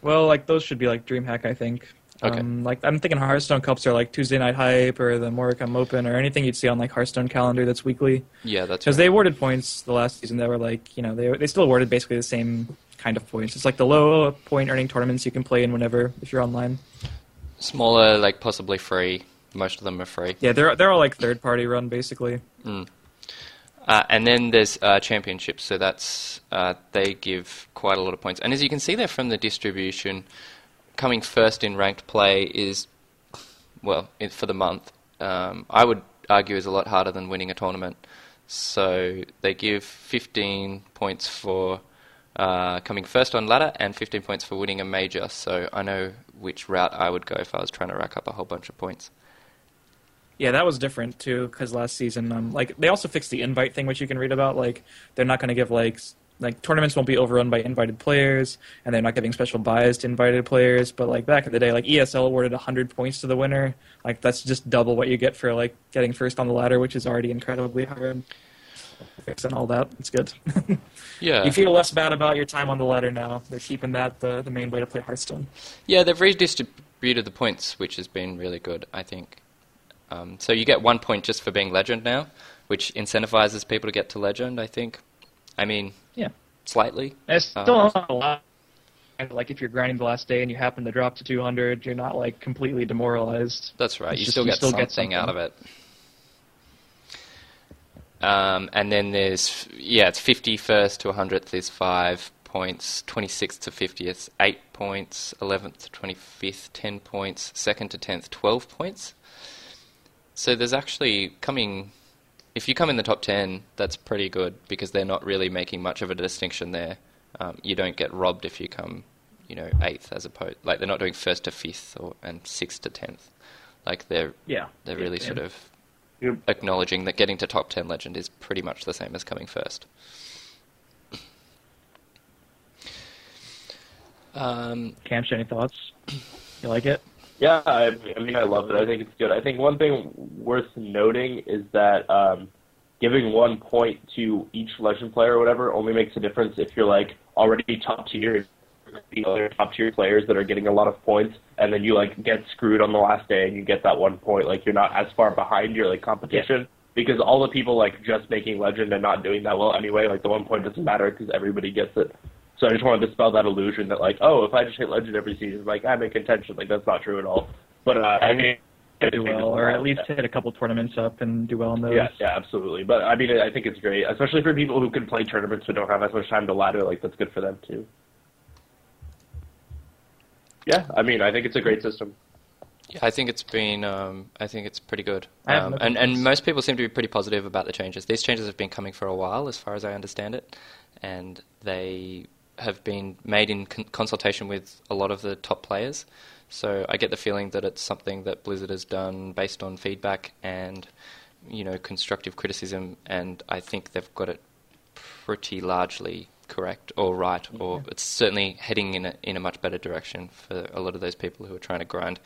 Well, like those should be like DreamHack, I think. Okay. Um, like I'm thinking Hearthstone Cups are like Tuesday Night Hype or the Moricom Open or anything you'd see on like Hearthstone calendar that's weekly. Yeah, that's Because right. they awarded points the last season that were like you know they they still awarded basically the same kind of points. It's like the low point earning tournaments you can play in whenever if you're online. smaller, like possibly free. Most of them are free. Yeah, they're they're all like third party run basically. Uh, and then there's uh, championships, so that's uh, they give quite a lot of points. And as you can see there from the distribution, coming first in ranked play is, well, for the month, um, I would argue is a lot harder than winning a tournament. So they give 15 points for uh, coming first on ladder and 15 points for winning a major. So I know which route I would go if I was trying to rack up a whole bunch of points. Yeah, that was different too because last season, um, like they also fixed the invite thing, which you can read about. Like they're not going to give like like tournaments won't be overrun by invited players, and they're not giving special buys to invited players. But like back in the day, like ESL awarded hundred points to the winner. Like that's just double what you get for like getting first on the ladder, which is already incredibly hard. Fixing all that, it's good. (laughs) Yeah. you feel less bad about your time on the ladder now. They're keeping that the the main way to play Hearthstone. Yeah, they've redistributed the points, which has been really good, I think. Um, so you get one point just for being legend now, which incentivizes people to get to legend, I think. I mean, Yeah. slightly. It's Uh, still not a lot. Like if you're grinding the last day and you happen to drop to 200, you're not like completely demoralized. That's right. It's You just- still you get still something, get something. out of it. Um, and then there's yeah, it's 51st to 100th is five points, 26th to 50th eight points, 11th to 25th ten points, second to 10th 12 points. So there's actually coming. If you come in the top 10, that's pretty good because they're not really making much of a distinction there. Um, you don't get robbed if you come, you know, eighth as opposed like they're not doing first to fifth or and sixth to tenth. Like they're Yeah. they're really yeah. sort of Yep. acknowledging that getting to top 10 legend is pretty much the same as coming first. Um, Camch, any thoughts? You like it? Yeah, I, I mean, I love it. I think it's good. I think one thing worth noting is that um, giving one point to each legend player or whatever only makes a difference if you're like already top tier. The other top tier players that are getting a lot of points, and then you like get screwed on the last day, and you get that one point. Like you're not as far behind your like competition because all the people like just making legend and not doing that well anyway. Like the one point doesn't matter because everybody gets it. So I just wanted to dispel that illusion that like, oh, if I just hit legend every season, like I'm in contention. Like that's not true at all. But uh, I mean, do well, or at least hit a couple tournaments up and do well in those. Yeah, yeah, absolutely. But I mean, I think it's great, especially for people who can play tournaments but don't have as much time to ladder. Like that's good for them too. Yeah, I mean, I think it's a great system. Yeah, I think it's been. Um, I think it's pretty good. Um, no and and most people seem to be pretty positive about the changes. These changes have been coming for a while, as far as I understand it, and they have been made in con- consultation with a lot of the top players. So I get the feeling that it's something that Blizzard has done based on feedback and you know constructive criticism, and I think they've got it pretty largely correct or right, or it's certainly heading in a in a much better direction for a lot of those people who are trying to grind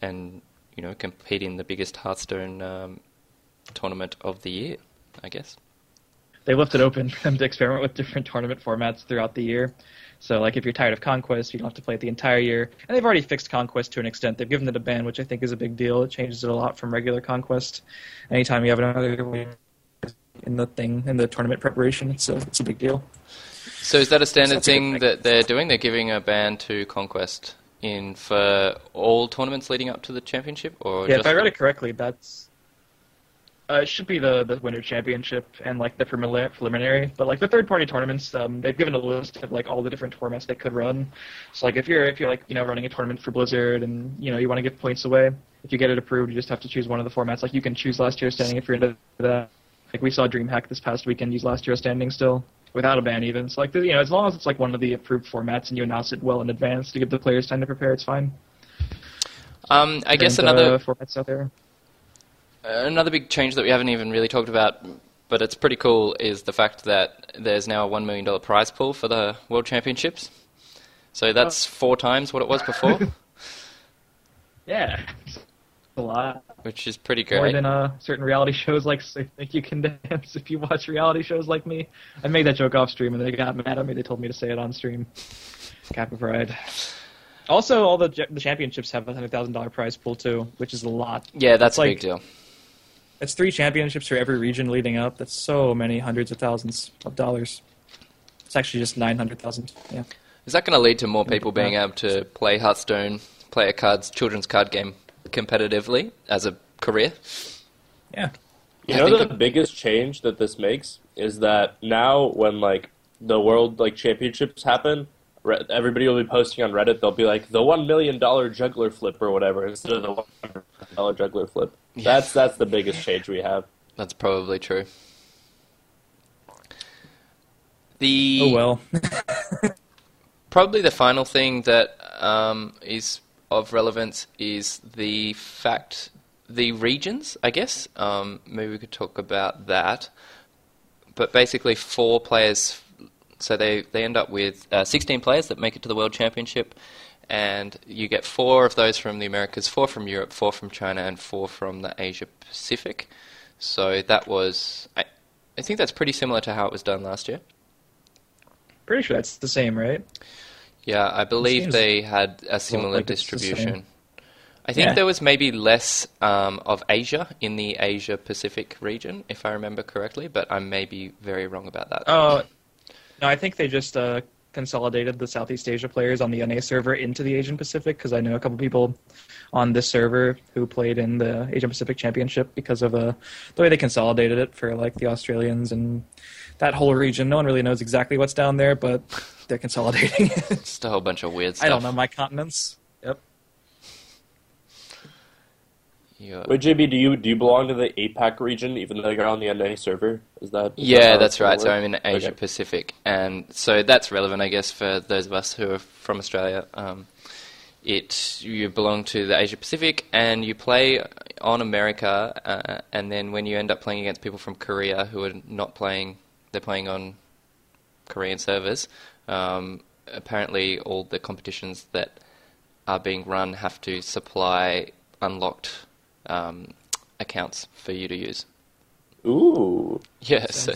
and you know compete in the biggest Hearthstone um, tournament of the year, I guess. They left it open (laughs) for them to experiment with different tournament formats throughout the year. So, like, if you're tired of Conquest, you don't have to play it the entire year. And they've already fixed Conquest to an extent. They've given it a ban, which I think is a big deal. It changes it a lot from regular Conquest. Anytime you have another way in the thing in the tournament preparation, it's a it's a big deal. So is that a standard good thing that they're doing? They're giving a ban to Conquest in for all tournaments leading up to the championship, or yeah, if I read it correctly, that's uh, it should be the the winter championship and like the preliminary, preliminary. But like the third party tournaments, um, they've given a list of like all the different formats they could run. So like if you're if you're like you know running a tournament for Blizzard and you know you want to give points away, if you get it approved, you just have to choose one of the formats. Like you can choose last year's standing if you're into that. Like we saw DreamHack this past weekend use last year's standing still without a ban even. So like the, you know as long as it's like one of the approved formats and you announce it well in advance to give the players time to prepare, it's fine. Um, I guess Different, another uh, formats out there. Another big change that we haven't even really talked about, but it's pretty cool, is the fact that there's now a one million dollar prize pool for the World Championships. So that's four times what it was before, (laughs) Yeah, a lot which is pretty great. more than uh, certain reality shows like I Think You Can Dance. (laughs) If you watch reality shows like me, I made that joke off stream and they got mad at me. They told me to say it on stream. Kappa Pride. Also, all the the championships have a hundred thousand dollar prize pool too, which is a lot. Yeah, that's It's a like- big deal. It's three championships for every region leading up. That's so many hundreds of thousands of dollars. It's actually just nine hundred thousand. Yeah. Is that going to lead to more people being able to play Hearthstone, play a cards children's card game competitively as a career? Yeah. You I know think the biggest change that this makes is that now when like the world like championships happen, Re- everybody will be posting on Reddit. They'll be like the one million dollar juggler flip or whatever instead of the one dollar juggler flip. That's that's the biggest change we have. That's probably true. The Oh well. (laughs) probably the final thing that um, is of relevance is the fact the regions. I guess um, maybe we could talk about that. But basically, four players. So they they end up with uh, 16 players that make it to the World Championship, and you get four of those from the Americas, four from Europe, four from China, and four from the Asia Pacific. So that was. I, I think that's pretty similar to how it was done last year. Pretty sure that's the same, right? Yeah, I believe they had a similar like it's the same. distribution. I think Yeah. there was maybe less um, of Asia in the Asia Pacific region, if I remember correctly, but I may be very wrong about that. Oh, no, I think they just uh, consolidated the Southeast Asia players on the NA server into the Asian Pacific because I know a couple people on this server who played in the Asian Pacific Championship because of uh, the way they consolidated it for like the Australians and that whole region. No one really knows exactly what's down there, but they're consolidating (laughs) it. Just a whole bunch of weird stuff. I don't know my continents. Yep. Yeah, Wait, JB, do you do you belong to the APAC region even though you're on the NA server? Is that? is that yeah how that's right. So? I'm in Asia Okay. Pacific, and so that's relevant, I guess, for those of us who are from Australia. Um, it you belong to the Asia Pacific, and you play on America, uh, and then when you end up playing against people from Korea who are not playing, they're playing on Korean servers. Um, apparently, all the competitions that are being run have to supply unlocked um, accounts for you to use. Ooh. Yeah, so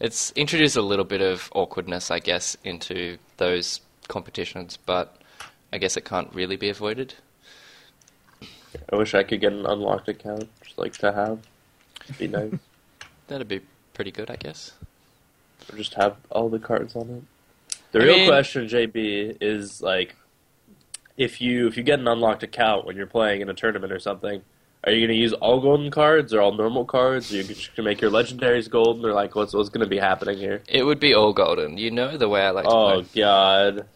it's introduced a little bit of awkwardness, I guess, into those competitions, but I guess it can't really be avoided. I wish I could get an unlocked account, just like to have. It'd be nice. (laughs) That'd be pretty good, I guess. or just have all the cards on it. The I real mean- question, JB, is like, if you if you get an unlocked account when you're playing in a tournament or something, are you going to use all golden cards or all normal cards? Are you just going to make your legendaries golden, or like what's what's going to be happening here? It would be all golden. You know the way I like to Oh play. God!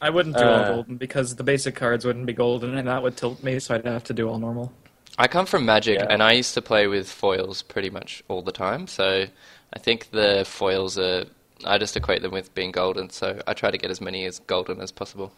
I wouldn't do Uh, all golden because the basic cards wouldn't be golden, and that would tilt me, so I'd have to do all normal. I come from Magic, Yeah. and I used to play with foils pretty much all the time. So I think the foils are. I just equate them with being golden, so I try to get as many as golden as possible.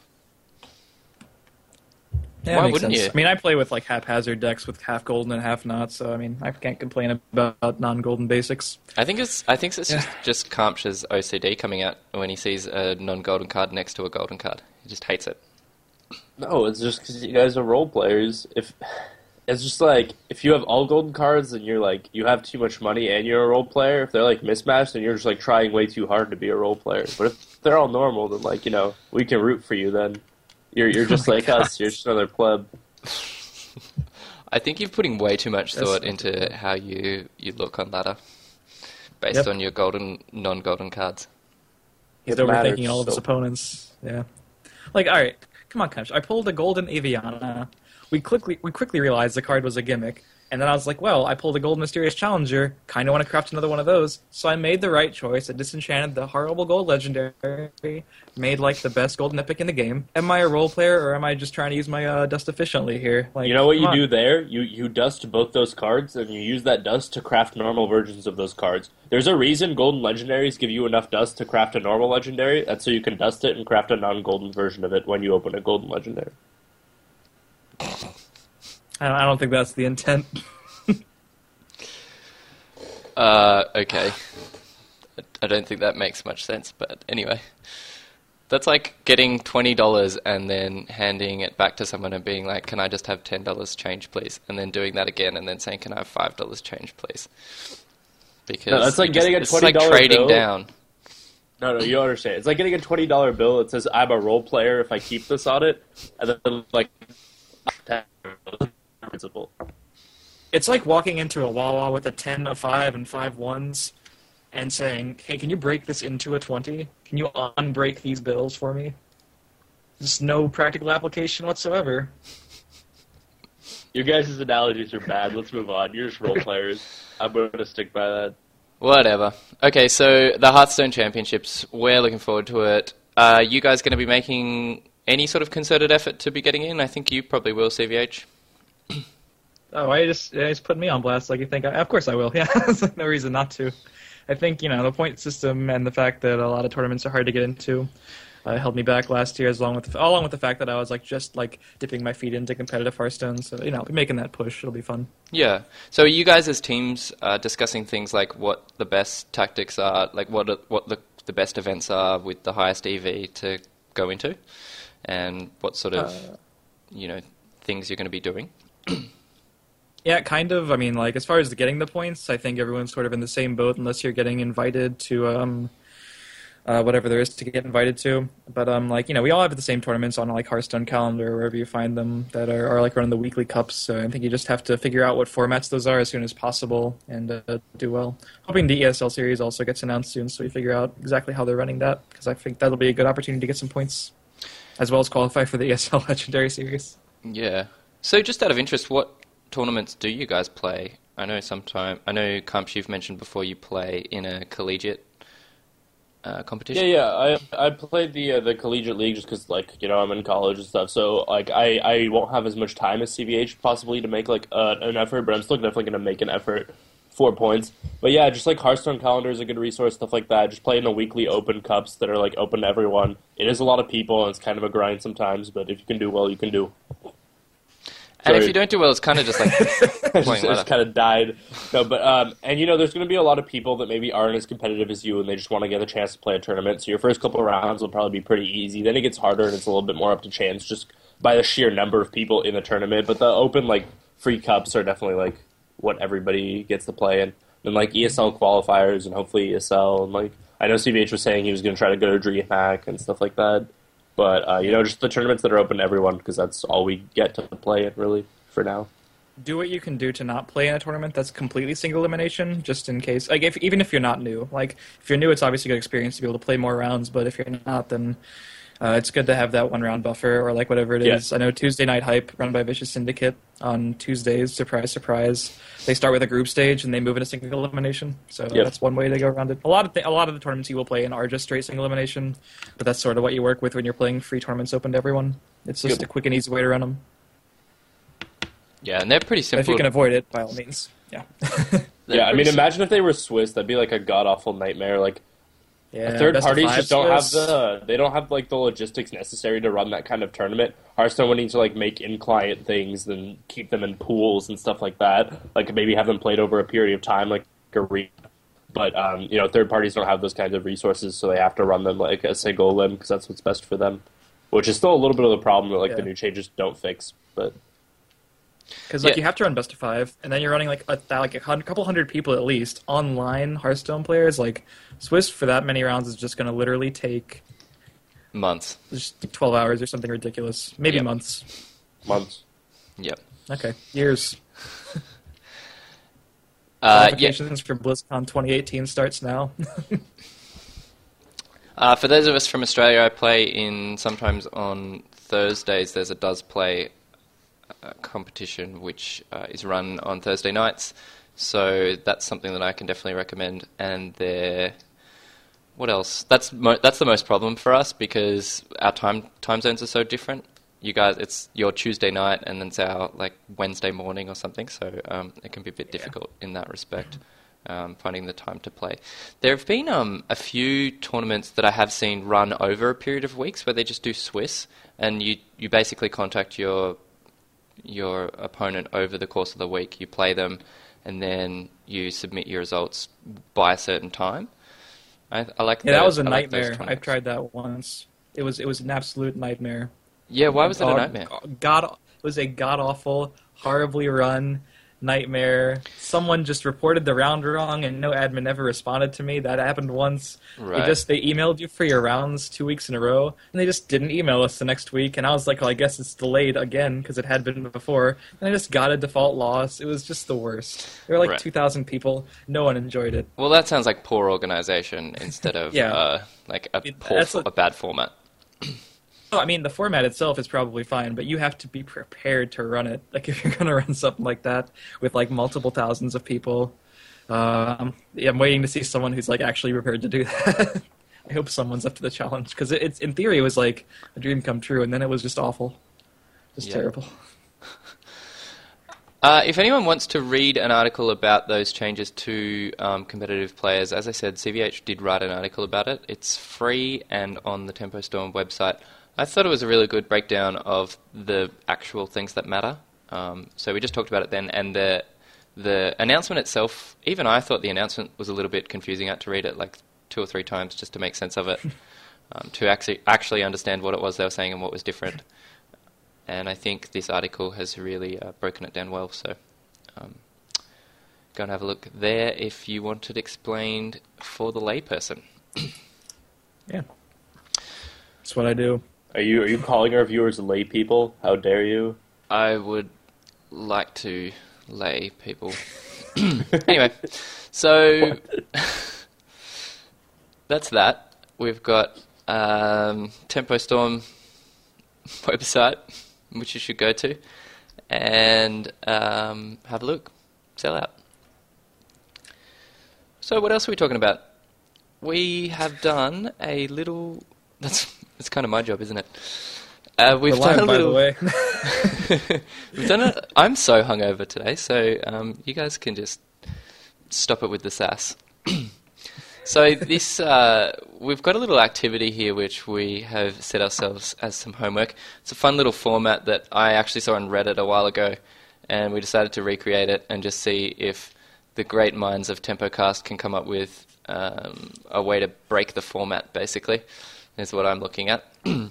Yeah, Why makes wouldn't sense. you? I mean, I play with like haphazard decks with half golden and half not, so I mean, I can't complain about non-golden basics. I think it's. I think it's Yeah. just just Kampsh's OCD coming out when he sees a non-golden card next to a golden card. He just hates it. No, it's just because you guys are role players. If it's just like if you have all golden cards and you're like you have too much money and you're a role player, if they're like mismatched, then you're just like trying way too hard to be a role player. But if they're all normal, then like you know we can root for you. Then you're you're (laughs) oh just Oh like God. us. You're just another pleb. (laughs) I think you're putting way too much That's- thought into how you you look on ladder, based Yep. on your golden non-golden cards. He's It overthinking matters all of his so- opponents. Yeah. Like, all right, come on, Kunch. I pulled a golden Aviana. We quickly we quickly realized the card was a gimmick, and then I was like, well, I pulled a gold mysterious challenger. Kind of want to craft another one of those, so I made the right choice. I disenchanted the horrible gold legendary, made like the best golden epic in the game. Am I a role player, or am I just trying to use my uh, dust efficiently here? Like, You know what you on. do there? You you dust both those cards and you use that dust to craft normal versions of those cards. There's a reason golden legendaries give you enough dust to craft a normal legendary. That's so you can dust it and craft a non-golden version of it when you open a golden legendary. I don't, I don't think that's the intent. (laughs) Uh, okay. I- I don't think that makes much sense, but anyway. That's like getting twenty dollars and then handing it back to someone and being like, "Can I just have ten dollars change, please?" And then doing that again and then saying, "Can I have five dollars change, please?" Because No, that's like you getting a it's like $20 trading bill. down. No, no, you don't understand. It's like getting a twenty dollar bill that says I'm a role player if I keep this on it, and then like principle. It's like walking into a Wawa with a 10, a 5, and five ones and saying, hey, can you break this into a 20? Can you unbreak these bills for me? Just no practical application whatsoever. Your guys' analogies are bad. Let's move on. You're just role (laughs) players. I'm going to stick by that. Whatever. Okay, so the Hearthstone Championships, we're looking forward to it. Are you guys going to be making any sort of concerted effort to be getting in? I think you probably will, CVH. Oh, I just, I just put me on blast like you think. I, of course I will. (laughs) Yeah, there's like no reason not to. I think, you know, the point system and the fact that a lot of tournaments are hard to get into uh, held me back last year, as long with the, along with the fact that I was like just like dipping my feet into competitive Hearthstone. So you know, making that push, it'll be fun. Yeah. So are you guys as teams uh, discussing things like what the best tactics are, like what are, what the the best events are with the highest EV to go into, and what sort of Uh, you know things you're going to be doing? (clears throat) Yeah, kind of. I mean, like as far as getting the points, I think everyone's sort of in the same boat unless you're getting invited to um, uh, whatever there is to get invited to. But um, like you know, we all have the same tournaments on like Hearthstone calendar, or wherever you find them that are, are like running the weekly cups. So I think you just have to figure out what formats those are as soon as possible and uh, do well. Hoping the ESL series also gets announced soon, so we figure out exactly how they're running that because I think that'll be a good opportunity to get some points, as well as qualify for the ESL (laughs) Legendary Series. Yeah. So just out of interest, what tournaments do you guys play? I know sometime I know Kamps you've mentioned before you play in a collegiate uh, competition. Yeah, yeah. I I played the uh, the collegiate league just because like you know I'm in college and stuff. So like I I won't have as much time as CVH possibly to make like uh, an effort, but I'm still definitely gonna make an effort. Four points, but yeah, just like Hearthstone calendar is a good resource, stuff like that. Just play in the weekly open cups that are like open to everyone. It is a lot of people and it's kind of a grind sometimes, but if you can do well, you can do. And if you don't do well, it's kind of just like (laughs) just, kind of died. No, but um, and you know, there's going to be a lot of people that maybe aren't as competitive as you, and they just want to get a chance to play a tournament. So your first couple of rounds will probably be pretty easy. Then it gets harder, and it's a little bit more up to chance just by the sheer number of people in the tournament. But the open like free cups are definitely like what everybody gets to play in. And like ESL qualifiers and hopefully ESL and like I know CVH was saying he was going to try to go to DreamHack and stuff like that. But uh, you know, just the tournaments that are open to everyone because that's all we get to play in really for now. Do what you can do to not play in a tournament that's completely single elimination, just in case. Like, if even if you're not new, like if you're new, it's obviously a good experience to be able to play more rounds. But if you're not, then uh, it's good to have that one round buffer or like whatever it is. Yeah. I know Tuesday Night Hype, run by Vicious Syndicate, on Tuesdays. Surprise, surprise. They start with a group stage and they move into single elimination. So Yep. that's one way to go around it. A lot of th- a lot of the tournaments you will play in are just straight single elimination, but that's sort of what you work with when you're playing free tournaments open to everyone. It's just Yep. a quick and easy way to run them. Yeah, and they're pretty But simple. if you can avoid it, by all means. Yeah. Yeah, I mean, sim- imagine if they were Swiss. That'd be like a god awful nightmare. Like yeah. third parties just don't have the they don't have like the logistics necessary to run that kind of tournament. Hearthstone would need to like make in client things and keep them in pools and stuff like that. Like maybe have them played over a period of time, like a re. But um, you know, third parties don't have those kinds of resources, so they have to run them like a single elim because that's what's best for them. Which is still a little bit of the problem that like the new changes don't fix. But Because like Yeah. you have to run best of five, and then you're running like a thou- like a hun- couple hundred people at least online Hearthstone players. Like Swiss for that many rounds is just going to literally take months. just twelve hours or something ridiculous, maybe Yep. months. months. Yep. Okay, years. (laughs) (laughs) Uh, yeah. For BlizzCon 2018 starts now. (laughs) Uh, for those of us from Australia, I play in sometimes on Thursdays. There's a Does Play competition which uh, is run on Thursday nights, so that's something that I can definitely recommend. And there, what else? That's mo- that's the most problem for us because our time time zones are so different. You guys, it's your Tuesday night, and then it's our like Wednesday morning or something. So um, it can be a bit difficult in that respect um, finding the time to play. There have been um, a few tournaments that I have seen run over a period of weeks where they just do Swiss, and you, you basically contact your your opponent over the course of the week. You play them, and then you submit your results by a certain time. I, I like that. yeah, that was a I like nightmare. I've tried that once. It was it was an absolute nightmare. Yeah, why was it a nightmare? God, it was a god awful, horribly run nightmare. Someone just reported the round wrong, and no admin ever responded to me. That happened once. Right. They just they emailed you for your rounds two weeks in a row, and they just didn't email us the next week. And I was like, well, I guess it's delayed again because it had been before. And I just got a default loss. It was just the worst. There were like Right. two thousand people. No one enjoyed it. Well, that sounds like poor organization instead of (laughs) Yeah. uh, like a It- poor, a- a bad format. I mean, the format itself is probably fine, but you have to be prepared to run it. (laughs) Like, if you're going to run something like that with like multiple thousands of people, um, yeah, I'm waiting to see someone who's like actually prepared to do (laughs) that. I hope someone's up to the challenge because it, it's in theory it was like a dream come true, and then it was just awful, just Yeah. terrible. (laughs) Uh, if anyone wants to read an article about those changes to um, competitive players, as I said, CVH did write an article about it. It's free and on the Tempo Storm website. I thought it was a really good breakdown of the actual things that matter. Um, so we just talked about it then, and the the announcement itself. Even I thought the announcement was a little bit confusing. I had to read it like two or three times just to make sense of it, (laughs) um, to actually actually understand what it was they were saying and what was different and I think this article has really uh, broken it down well. So, um, go and have a look there if you want it explained for the layperson. Yeah, that's what I do. Are you are you calling our viewers lay people? How dare you? I would like to lay people. (laughs) (clears throat) anyway, so (laughs) that's that. We've got um, Tempo Storm (laughs) website, which you should go to, and um, have a look. Sell out. So, what else are we talking about? We have done a little. That's that's kind of my job, isn't it? Uh, we've done a by little. the way. (laughs) (laughs) We've done it. I'm so hungover today, so um, you guys can just stop it with the sass. (clears throat) so this, uh, we've got a little activity here which we have set ourselves as some homework. It's a fun little format that I actually saw on Reddit a while ago, and we decided to recreate it and just see if the great minds of TempoCast can come up with um, a way to break the format. Basically, is what I'm looking at. (clears throat)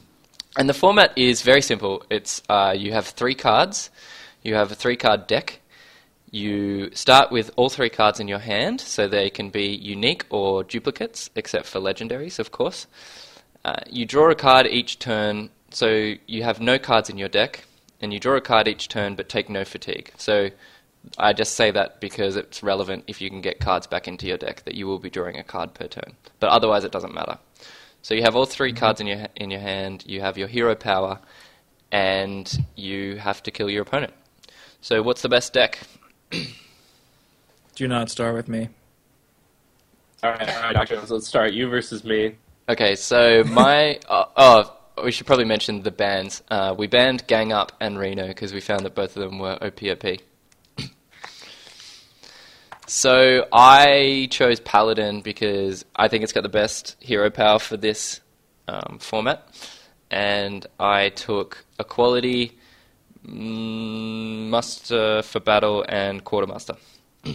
And the format is very simple. It's uh, you have three cards, you have a three card deck, You start with all three cards in your hand, so they can be unique or duplicates, except for legendaries, of course. Uh, you draw a card each turn, so you have no cards in your deck, and you draw a card each turn but take no fatigue. So I just say that because it's relevant if you can get cards back into your deck that you will be drawing a card per turn. But otherwise, it doesn't matter. So you have all 3 cards in your in your hand. You have your hero power, and you have to kill your opponent. So what's the best deck? Do not start with me. All right, all right, Doctor. Let's start. You versus me. Okay, so my (laughs) uh, oh, we should probably mention the bans. Uh, we banned Gang Up and Reno because we found that both of them were OPOP. So I chose Paladin because I think it's got the best hero power for this um, format, and I took Equality, mm, Muster for Battle, and Quartermaster. (clears throat)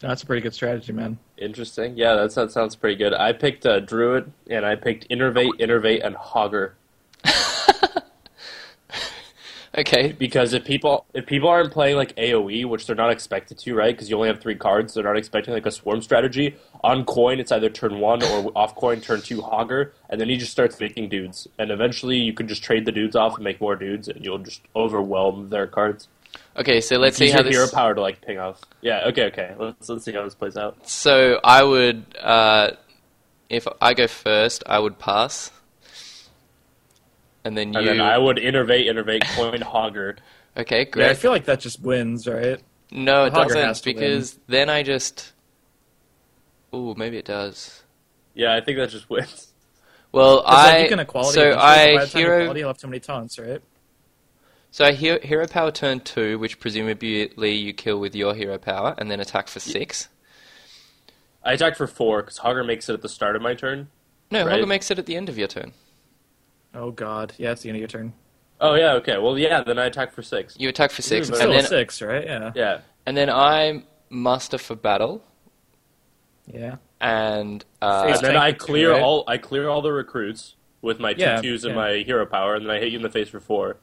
That's a pretty good strategy, man. Interesting. Yeah, that, that sounds pretty good. I picked uh, Druid, and I picked Innervate, Innervate, and Hogger. Okay, Because if people if people aren't playing like AOE, which they're not expected to, right? Because you only have three cards, they're not expecting like a swarm strategy. On coin, it's either turn one or (laughs) off coin, turn two Hogger, and then he just starts making dudes. And eventually, you can just trade the dudes off and make more dudes, and you'll just overwhelm their cards. okay. So let's see how your hero this. power to like ping off. Yeah. Okay. Okay. Let's let's see how this plays out. So I would, uh, if I go first, I would pass, and then you. And then I would innervate, innervate, coin Hogger. (laughs) Okay, Yeah, I feel like that just wins, right? no, it Hogger doesn't to because then I just. Ooh, maybe it does. Yeah, I think that just (laughs) wins. Well, 'Cause then I you can equality so I by the time hero equality, you'll have too many taunts, right? so I hero, hero power turn two, which presumably you kill with your hero power, and then attack for six. I attacked for four because Hogger makes it at the start of my turn. No, Right. Hogger makes it at the end of your turn. Oh god, yeah, it's the end of your turn. Oh yeah, okay. Well, yeah, then I attack for six. You attack for six, Ooh, It's but- still and then six, right? Yeah. Yeah. and then I muster for battle, Yeah. and uh, And then I clear right? all I clear all the recruits with my two Yeah, twos and yeah. my hero power, and then I hit you in the face for four.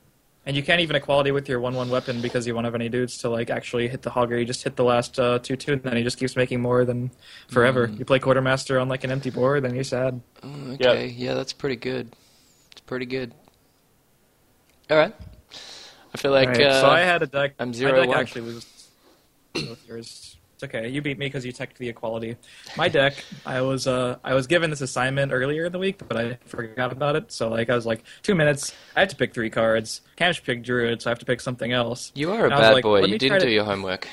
And you can't even equality with your one-one weapon because you won't have any dudes to like actually hit the hogger. You just hit the last uh, two-two, and then he just keeps making more than forever. Mm. You play quartermaster on like an empty board, then you're sad. Oh, okay, yeah, that's pretty good. Pretty good. All right. I feel like Alright, uh, so I had a deck. I'm my zero deck one. actually was yours. It's okay. You beat me because you teched the equality. My deck, I was uh I was given this assignment earlier in the week, but I forgot about it. So like I was like two minutes. I have to pick three cards. Camsh picked Druid, so I have to pick something else. you are a was bad like, boy. You didn't do to- your homework.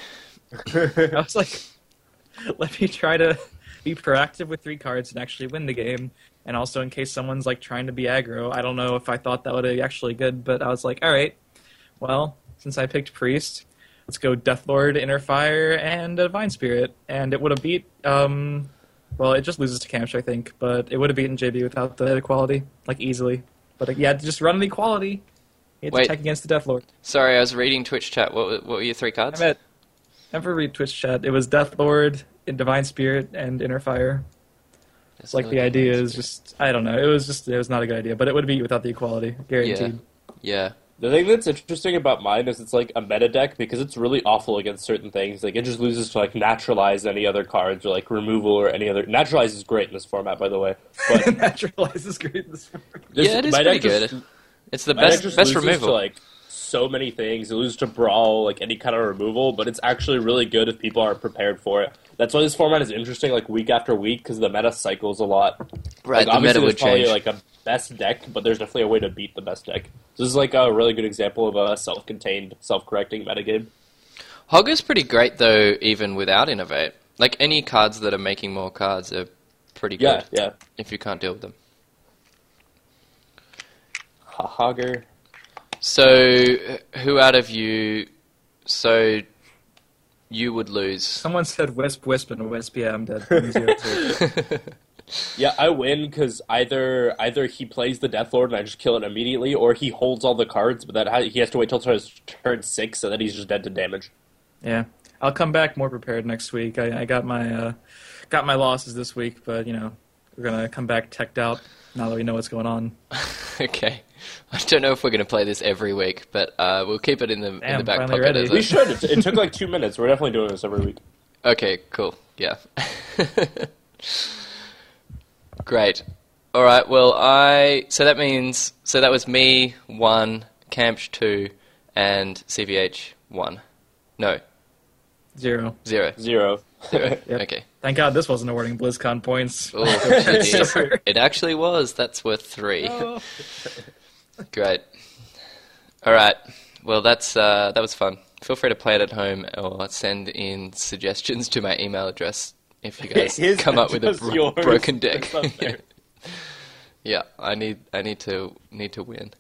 (laughs) I was like, (laughs) let me try to be proactive with three cards and actually win the game. And also, in case someone's like trying to be aggro, I don't know if I thought that would be actually good, but I was like, all right, well, since I picked Priest, let's go Deathlord, Inner Fire, and a Divine Spirit. And it would have beat, um, well, it just loses to Camsh, I think, but it would have beaten JB without the equality, like easily. But yeah, just run an equality. You had to Wait. check against the Deathlord. Sorry, I was reading Twitch chat. What, were- what were your three cards? I met. Never read Twitch chat. It was Deathlord, Divine Spirit, and Inner Fire. It's like the idea is just I don't know. It was just it was not a good idea, but it would be without the equality, guaranteed. Yeah. yeah. The thing that's interesting about mine is it's like a meta deck because it's really awful against certain things. Like it just loses to like naturalize any other cards or like removal or any other. Naturalize is great in this format, by the way. But (laughs) Naturalize is great. in This this- Yeah, it is my pretty deck just- good. It's the best best removal. To, like so many things. It loses to brawl, like any kind of removal, but it's actually really good if people aren't prepared for it. That's why this format is interesting, like week after week, because the meta cycles a lot. right, Like, the obviously, meta would probably change. like a best deck, but there's definitely a way to beat the best deck. This is like a really good example of a self-contained, self-correcting meta metagame. Hogger's pretty great though, even without Innervate. Like any cards that are making more cards are pretty good Yeah, yeah. if you can't deal with them. Hogger. So, who out of you? So, you would lose. Someone said Wisp, Wisp, and Wisp. Yeah, I'm dead. I'm zero two. (laughs) Yeah, I win because either either he plays the Deathlord and I just kill it immediately, or he holds all the cards, but that ha- he has to wait till his turn six, so that he's just dead to damage. yeah, I'll come back more prepared next week. I, I got my uh, got my losses this week, but you know we're gonna come back teched out now that we know what's going on. (laughs) Okay. (laughs) I don't know if we're going to play this every week, but uh, we'll keep it in the in the back pocket. ready. We should. It, it took like two minutes. We're definitely doing this every week. okay, cool. Yeah. (laughs) Great. All right. Well, I so that means so that was me one, Camp two, and CVH one. No, Zero. zero. Zero. Zero. (laughs) Yep. Okay. Thank God this wasn't awarding BlizzCon points. Oh, geez. it actually was. That's worth three. Great. All right. Well, that's uh, that was fun. Feel free to play it at home or send in suggestions to my email address if you guys His, come up with a bro- broken deck. (laughs) Yeah, I need I need to need to win.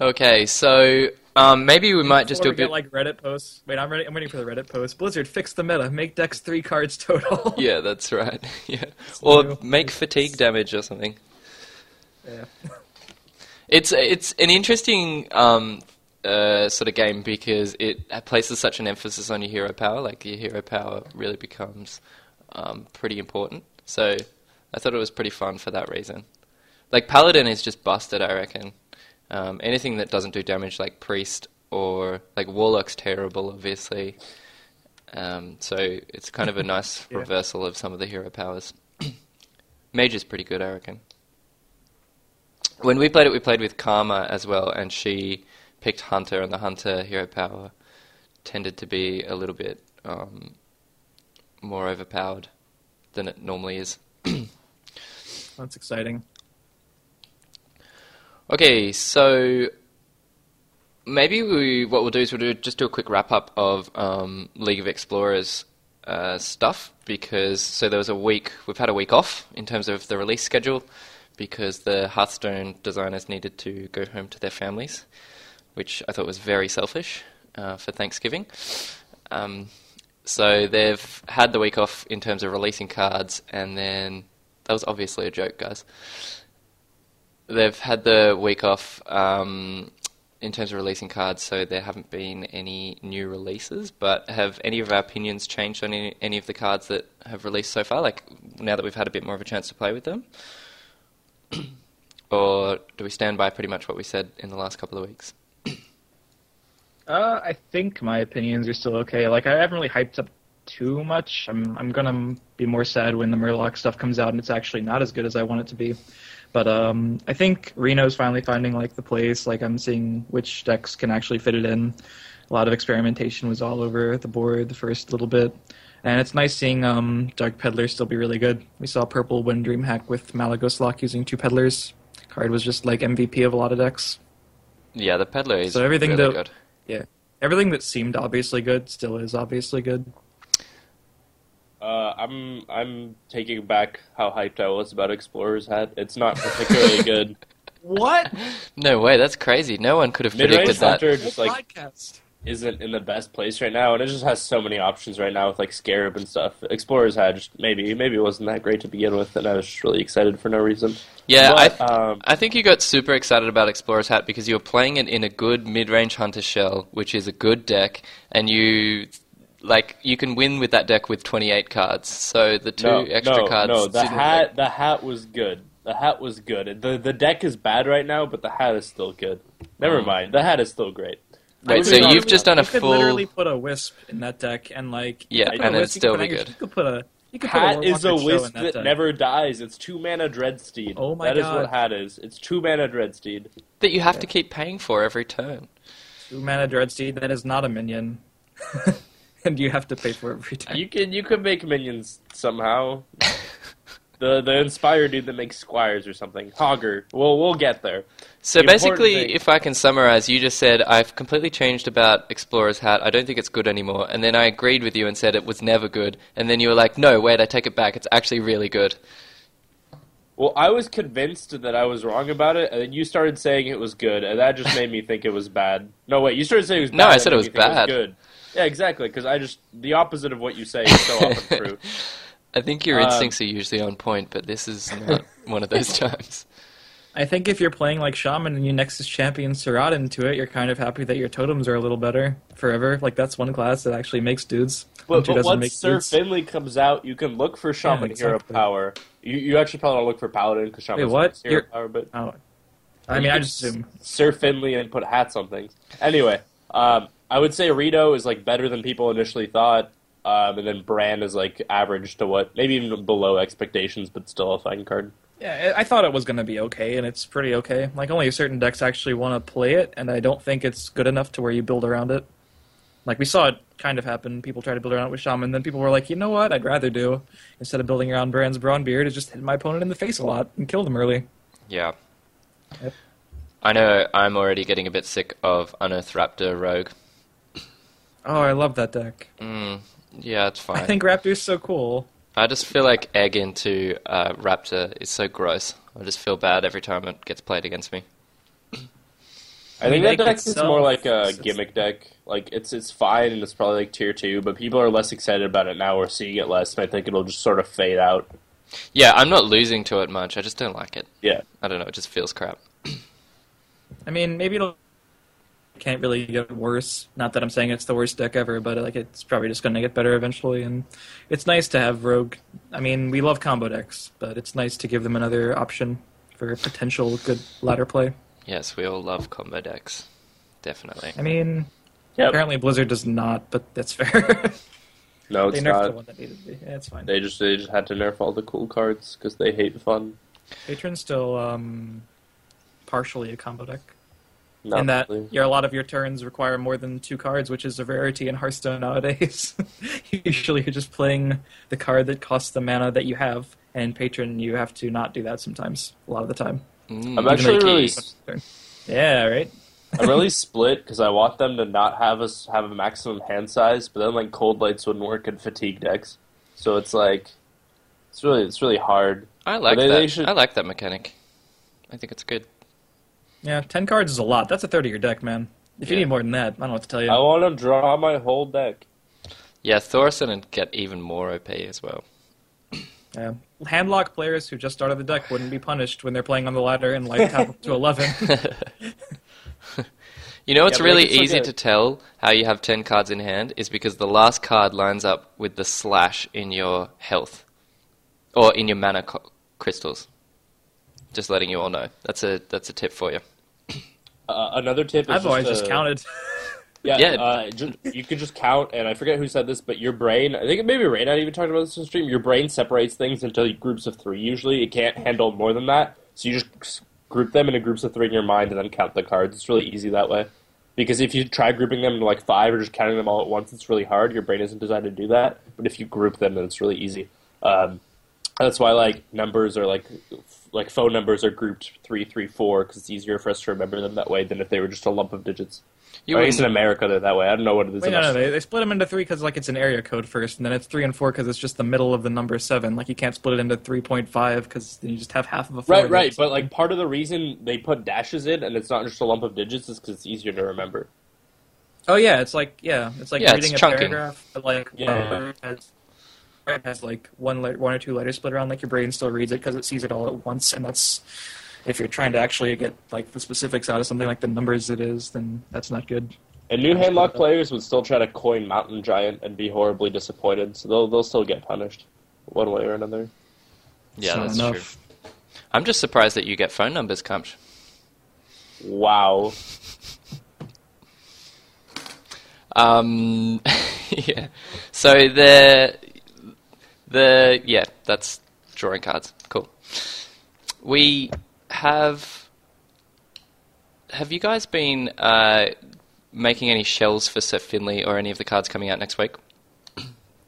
Okay, so um, maybe we might just do a we get bit. like Reddit posts. Wait, I'm ready. I'm waiting for the Reddit post. Blizzard fix the meta. Make decks three cards total. (laughs) Yeah, that's right. (laughs) Yeah, or make fatigue damage or something. Yeah. It's it's an interesting um, uh, sort of game because it places such an emphasis on your hero power. Like your hero power really becomes um, pretty important. So I thought it was pretty fun for that reason. Like paladin is just busted, I reckon. Um, anything that doesn't do damage, like priest or like warlock's terrible, obviously. Um, so it's kind of a nice (laughs) Yeah. reversal of some of the hero powers. (clears throat) Mage is pretty good, I reckon. When we played it, we played with Karma as well, and she picked Hunter, and the Hunter hero power tended to be a little bit um, more overpowered than it normally is. (clears throat) That's exciting. Okay, so maybe we what we'll do is we'll do, just do a quick wrap up of um, League of Explorers uh, stuff because so there was a week we've had a week off in terms of the release schedule because the Hearthstone designers needed to go home to their families, which I thought was very selfish uh, for Thanksgiving. Um, so they've had the week off in terms of releasing cards, and then that was obviously a joke, guys. They've had the week off um, in terms of releasing cards, so there haven't been any new releases. But have any of our opinions changed on any, any of the cards that have released so far? Like now that we've had a bit more of a chance to play with them, (clears throat) or do we stand by pretty much what we said in the last couple of weeks? (clears throat) Uh, I think my opinions are still okay. Like I haven't really hyped up too much. I'm I'm gonna be more sad when the Murloc stuff comes out and it's actually not as good as I want it to be. But um, I think Reno's finally finding like the place. Like I'm seeing which decks can actually fit it in. A lot of experimentation was all over the board the first little bit, and it's nice seeing um, Dark Peddler still be really good. We saw Purple win DreamHack with Malygos Lock using two Peddlers. Card was just like MVP of a lot of decks. Yeah, the peddler is So everything really that- good. Yeah. Everything that seemed obviously good still is obviously good. Uh, I'm I'm taking back how hyped I was about Explorer's Hat. It's not particularly (laughs) good. What? No way, that's crazy. No one could have predicted Mid-range that. Hunter just like podcast. Isn't in the best place right now, and it just has so many options right now with like Scarab and stuff. Explorer's Hat just maybe maybe it wasn't that great to begin with, and I was really excited for no reason. Yeah, I, But, um, I think you got super excited about Explorer's Hat because you were playing it in a good mid-range Hunter shell, which is a good deck, and you like you can win with that deck with 28 cards. So the two no, extra no, cards. No, the hat the hat was good. The hat was good. The the deck is bad right now, but the hat is still good. Never Mm. mind. The hat is still great. Wait, so you've just done a you could literally put a wisp in that deck and like Yeah, and a it'd you still could be put good. You could put a you could put Hat a is a wisp that that never dies. It's two mana Dreadsteed. Oh my That is God. That is what hat is. It's two mana Dreadsteed. that you have to keep paying for every turn. Two mana Dreadsteed. That is not a minion, (laughs) and you have to pay for it every turn. You can you can make minions somehow. (laughs) the the inspired dude that makes squires or something. Hogger. Well, we'll get there. So The basically, if I can summarize, you just said I've completely changed about Explorer's Hat. I don't think it's good anymore. And then I agreed with you and said it was never good. And then you were like, "No, wait, I take it back. It's actually really good." Well, I was convinced that I was wrong about it, and then you started saying it was good, and that just made me think it was bad. No, wait, you started saying it was bad. No, I said it was me think bad. good. Yeah, exactly. Because I just the opposite of what you say is so often (laughs) true. I think your Um, instincts are usually on point, but this is not (laughs) one of those times. I think if you're playing like Shaman and you Nexus champion Saraad into it, you're kind of happy that your totems are a little better forever. Like that's one class that actually makes dudes. but, but once make Sir boots. Finley comes out, you can look for Shaman Hero exactly. Power. You, you actually probably don't look for Paladin because Shaman what? Hero You're- Power, but Oh, I mean, I just assume. Sir Finley and put hats on things. Anyway, um, I would say Reno is like better than people initially thought, um, and then Brann is like average to what, maybe even below expectations, but still a fine card. Yeah, I I thought it was going to be okay, and it's pretty okay. Like only certain decks actually want to play it, and I don't think it's good enough to where you build around it. Like we saw it kind of happen. People tried to build around it with Shaman, then people were like, you know what? I'd rather do instead of building around Brann's Brawn Beard is just hit my opponent in the face a lot and kill them early. Yeah. Yep. I know I'm already getting a bit sick of Unearth Raptor Rogue. Oh, I love that deck. Mm, yeah, it's fine. I think Raptor's so cool. I just feel like egg into uh, Raptor is so gross. I just feel bad every time it gets played against me. I think mean, that deck deck is itself, more like a it's- it's- gimmick deck. Like it's it's fine and it's probably like tier two, but people are less excited about it now. We're seeing it less, and I think it'll just sort of fade out. Yeah, I'm not losing to it much. I just don't like it. Yeah, I don't know. It just feels crap. I mean, maybe it'll can't really get worse. Not that I'm saying it's the worst deck ever, but like it's probably just going to get better eventually. And it's nice to have Rogue. I mean, we love combo decks, but it's nice to give them another option for potential good ladder play. Yes, we all love combo decks. Definitely. I mean, yep. apparently Blizzard does not, but that's fair. No, it's (laughs) they it's nerfed the one that needed to be. Yeah, it's fine. They just they just had to nerf all the cool cards because they hate fun. Patron's still um, partially a combo deck. Not in that really. your, a lot of your turns require more than two cards, which is a rarity in Hearthstone nowadays. (laughs) Usually, you're just playing the card that costs the mana that you have, and in Patron, you have to not do that sometimes. A lot of the time. Mm, I'm actually Mickey. really Yeah, right. I'm really (laughs) split because I want them to not have us have a maximum hand size, but then like Coldlights wouldn't work in fatigue decks. So it's like it's really it's really hard. I like They- that. they should- I like that mechanic. I think it's good. Yeah, ten cards is a lot. That's a third of your deck, man. If you need more than that, I don't know what to tell you. I want to draw my whole deck. Yeah, Thaurissan and get even more OP as well. Yeah. Handlock players who just started the deck wouldn't be punished when they're playing on the ladder and Life Tap up to eleven. (laughs) (laughs) You know it's Yeah, really it's easy a- to tell how you have 10 cards in hand is because the last card lines up with the slash in your health or in your mana co- crystals. Just letting you all know. That's a that's a tip for you. Uh, another tip is I've always uh, just counted. (laughs) Yeah, Yeah. Uh, ju- you could just count, and I forget who said this, but your brain, I think maybe Reynad even talked about this in stream, your brain separates things into groups of three usually. It can't handle more than that, so you just group them into groups of three in your mind and then count the cards. It's really easy that way. Because if you try grouping them into like five or just counting them all at once, it's really hard. Your brain isn't designed to do that. But if you group them, then it's really easy. Um, that's why like numbers are like like phone numbers are grouped three, three, four because it's easier for us to remember them that way than if they were just a lump of digits. You Or at least in America, they're that way. I don't know what it is. Wait, in no, no, they, they split them into three because like it's an area code first, and then it's three and four because it's just the middle of the number seven. Like you can't split it into three point five because then you just have half of a four. Right, right. But like part of the reason they put dashes in and it's not just a lump of digits is because it's easier to remember. oh yeah, it's like yeah, it's like Yeah, it's reading a chunking. paragraph, but like Yeah. Has, it has like one le- one or two letters split around. Like your brain still reads it because it sees it all at once, and that's if you're trying to actually get like the specifics out of something like the numbers it is, then that's not good. And new handlock players would still try to coin Mountain Giant and be horribly disappointed, so they'll they'll still get punished one way or another. Yeah, It's that's enough. true. I'm just surprised that you get phone numbers, Kamsh. Wow. Um, (laughs) yeah. So the the yeah, that's drawing cards. Cool. We have. Have you guys been uh, making any shells for Sir Finley or any of the cards coming out next week? (clears throat)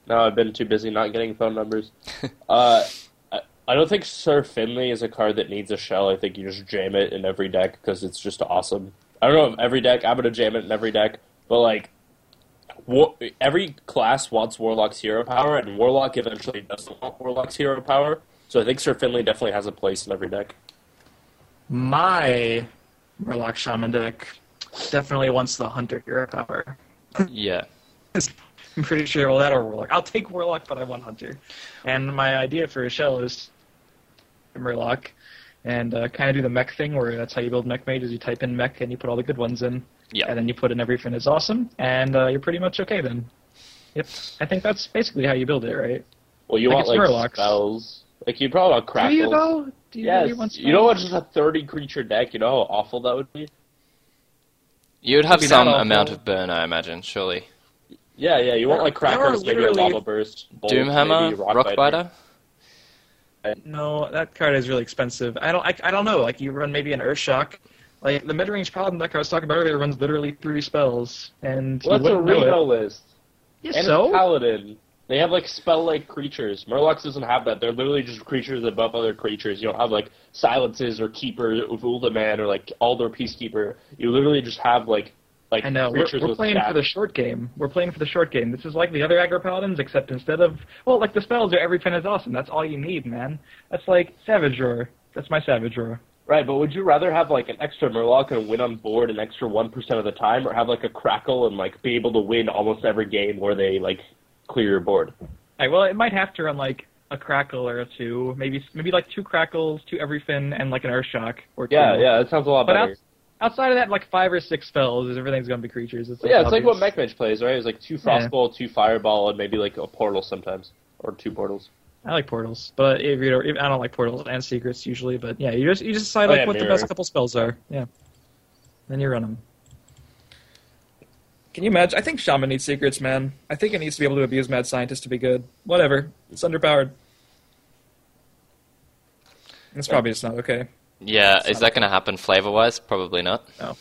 No, I've been too busy not getting phone numbers. (laughs) uh, I, don't think Sir Finley is a card that needs a shell. I think you just jam it in every deck because it's just awesome. I don't know if every deck, I'm gonna jam it in every deck, but like, war, every class wants Warlock's hero power, and Warlock eventually doesn't want Warlock's hero power. So I think Sir Finley definitely has a place in every deck. My Murloc Shaman deck definitely wants the Hunter hero power. (laughs) Yeah. I'm pretty sure. Well, that or Warlock. I'll take Warlock, but I want Hunter. And my idea for a shell is Murloc, and uh, kind of do the mech thing, where that's how you build mech mage. Is you type in mech and you put all the good ones in, Yeah. and then you put in Everyfin is Awesome, and uh, you're pretty much okay then. Yep. I think that's basically how you build it, right? Well, you Like want it's like Murlocs. spells. Like you probably want crackles. Do you though? Do you Yes. really want you know spells? what's just a thirty creature deck? You know how awful that would be. You would have Maybe that some amount of burn, I imagine, surely. Yeah, yeah. You want like There are crackles, maybe a lava burst, bolt, Doomhammer, maybe Rockbiter. No, that card is really expensive. I don't. I, I don't know. Like you run maybe an Earthshock. Like the mid-range paladin deck I was talking about earlier runs literally three spells, and Well, that's a wouldn't Reno list. Yeah, And so it's paladin. They have like spell-like creatures. Murlocs doesn't have that. They're literally just creatures above other creatures. You don't have like silences or keeper of Uldaman or like Aldor Peacekeeper. You literally just have like like I know we're, creatures we're with playing for the short game. We're playing for the short game. This is like the other aggro paladins, except instead of well, like the spells are Everyfin is Awesome. That's all you need, man. That's like Savage Roar. That's my Savage Roar. Right, but would you rather have like an extra Murloc and win on board an extra one percent of the time, or have like a Crackle and like be able to win almost every game where they like clear your board? Alright, well, it might have to run like a crackle or a two, maybe maybe like two crackles, two Everyfin, and like an Earthshock or two. Yeah, yeah, that sounds a lot But better. outs- outside of that, like five or six spells, is everything's gonna be creatures. It's like yeah, it's like what obvious. Mech plays, right? It's like two Yeah. Frostbolt, two Fireball, and maybe like a Portal sometimes, or two Portals. I like portals, but if you don't, if, I don't like portals and secrets usually. But yeah, you just you just decide Oh, like yeah, what the best couple spells are. Yeah, then you run them. Can you imagine? I think Shaman needs secrets, man. I think it needs to be able to abuse Mad Scientist to be good. Whatever, it's underpowered. It's probably just not okay. Yeah, is that going to happen flavor wise? Probably not. No.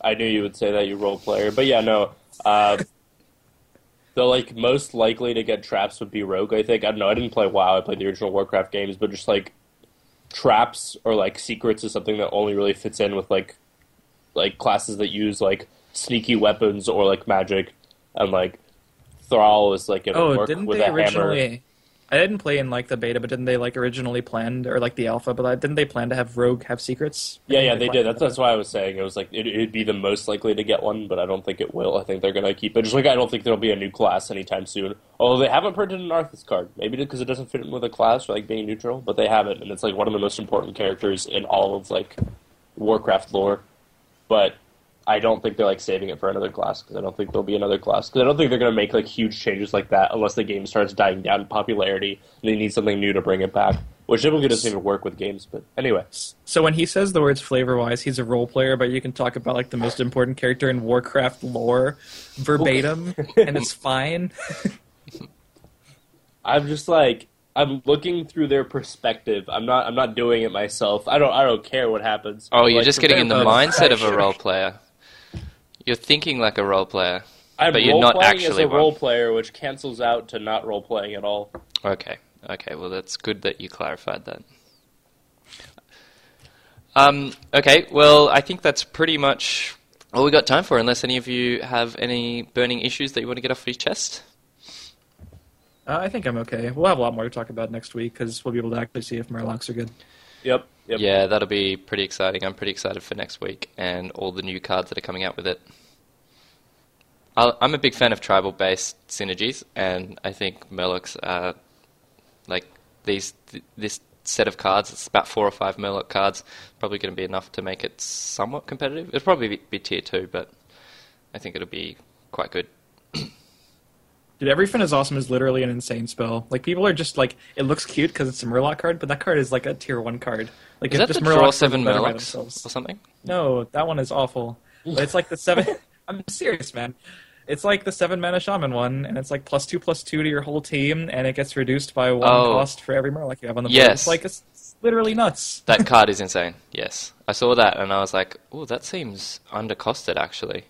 I knew you would say that, you role player, but yeah, no. Uh, (laughs) the like most likely to get traps would be Rogue. I think I don't know. I didn't play WoW. I played the original Warcraft games, but just like traps or like secrets is something that only really fits in with like like classes that use like sneaky weapons or like magic, and like Thrall is like a Oh, work didn't with they a hammer. I didn't play in like the beta, but didn't they like originally planned or like the alpha? But didn't they plan to have Rogue have secrets? Yeah, yeah, Didn't they did. That's that's why I was saying it was like it, it'd be the most likely to get one, but I don't think it will. I think they're gonna keep it. Just like I don't think there'll be a new class anytime soon. Although they haven't printed an Arthas card, maybe because it doesn't fit in with a class or like being neutral, but they haven't, and it's like one of the most important characters in all of like Warcraft lore. But I don't think they're like saving it for another class because I don't think there'll be another class because I don't think they're gonna make like huge changes like that unless the game starts dying down in popularity and they need something new to bring it back. Which typically doesn't even work with games, but anyway. So when he says the words flavor wise, he's a role player, but you can talk about like the most important character in Warcraft lore verbatim, (laughs) and it's fine. (laughs) I'm just like I'm looking through their perspective. I'm not I'm not doing it myself. I don't I don't care what happens. Oh, you're Like, just getting in the (laughs) mindset of a role player. You're thinking like a role player. I'm but you're not role-playing as actually a one. role player, which cancels out to not role playing at all. Okay. Okay. Well, that's good that you clarified that. Um, okay. Well, I think that's pretty much all we got time for, unless any of you have any burning issues that you want to get off your chest. Uh, I think I'm okay. We'll have a lot more to talk about next week because we'll be able to actually see if Murlocs are good. Yep. Yep. Yeah, that'll be pretty exciting. I'm pretty excited for next week and all the new cards that are coming out with it. I'll- I'm a big fan of tribal-based synergies, and I think Murlocs are like these. Th- this set of cards. It's about four or five Murloc cards. Probably going to be enough to make it somewhat competitive. It'll probably be, be tier two, but I think it'll be quite good. (clears throat) Dude, Everyfin is awesome is literally an insane spell. Like people are just like, it looks cute because it's a Murloc card, but that card is like a tier one card. Like Is if that just the draw Murlocs seven Murlocs or something? No, that one is awful. But it's like the seven. (laughs) I'm serious, man. It's like the seven mana shaman one, and it's like plus two plus two to your whole team, and it gets reduced by one Oh. cost for every Murloc you have on the board. Yes. It's like it's, it's literally nuts. That (laughs) card is insane. Yes, I saw that and I was like, "Oh, that seems undercosted, actually."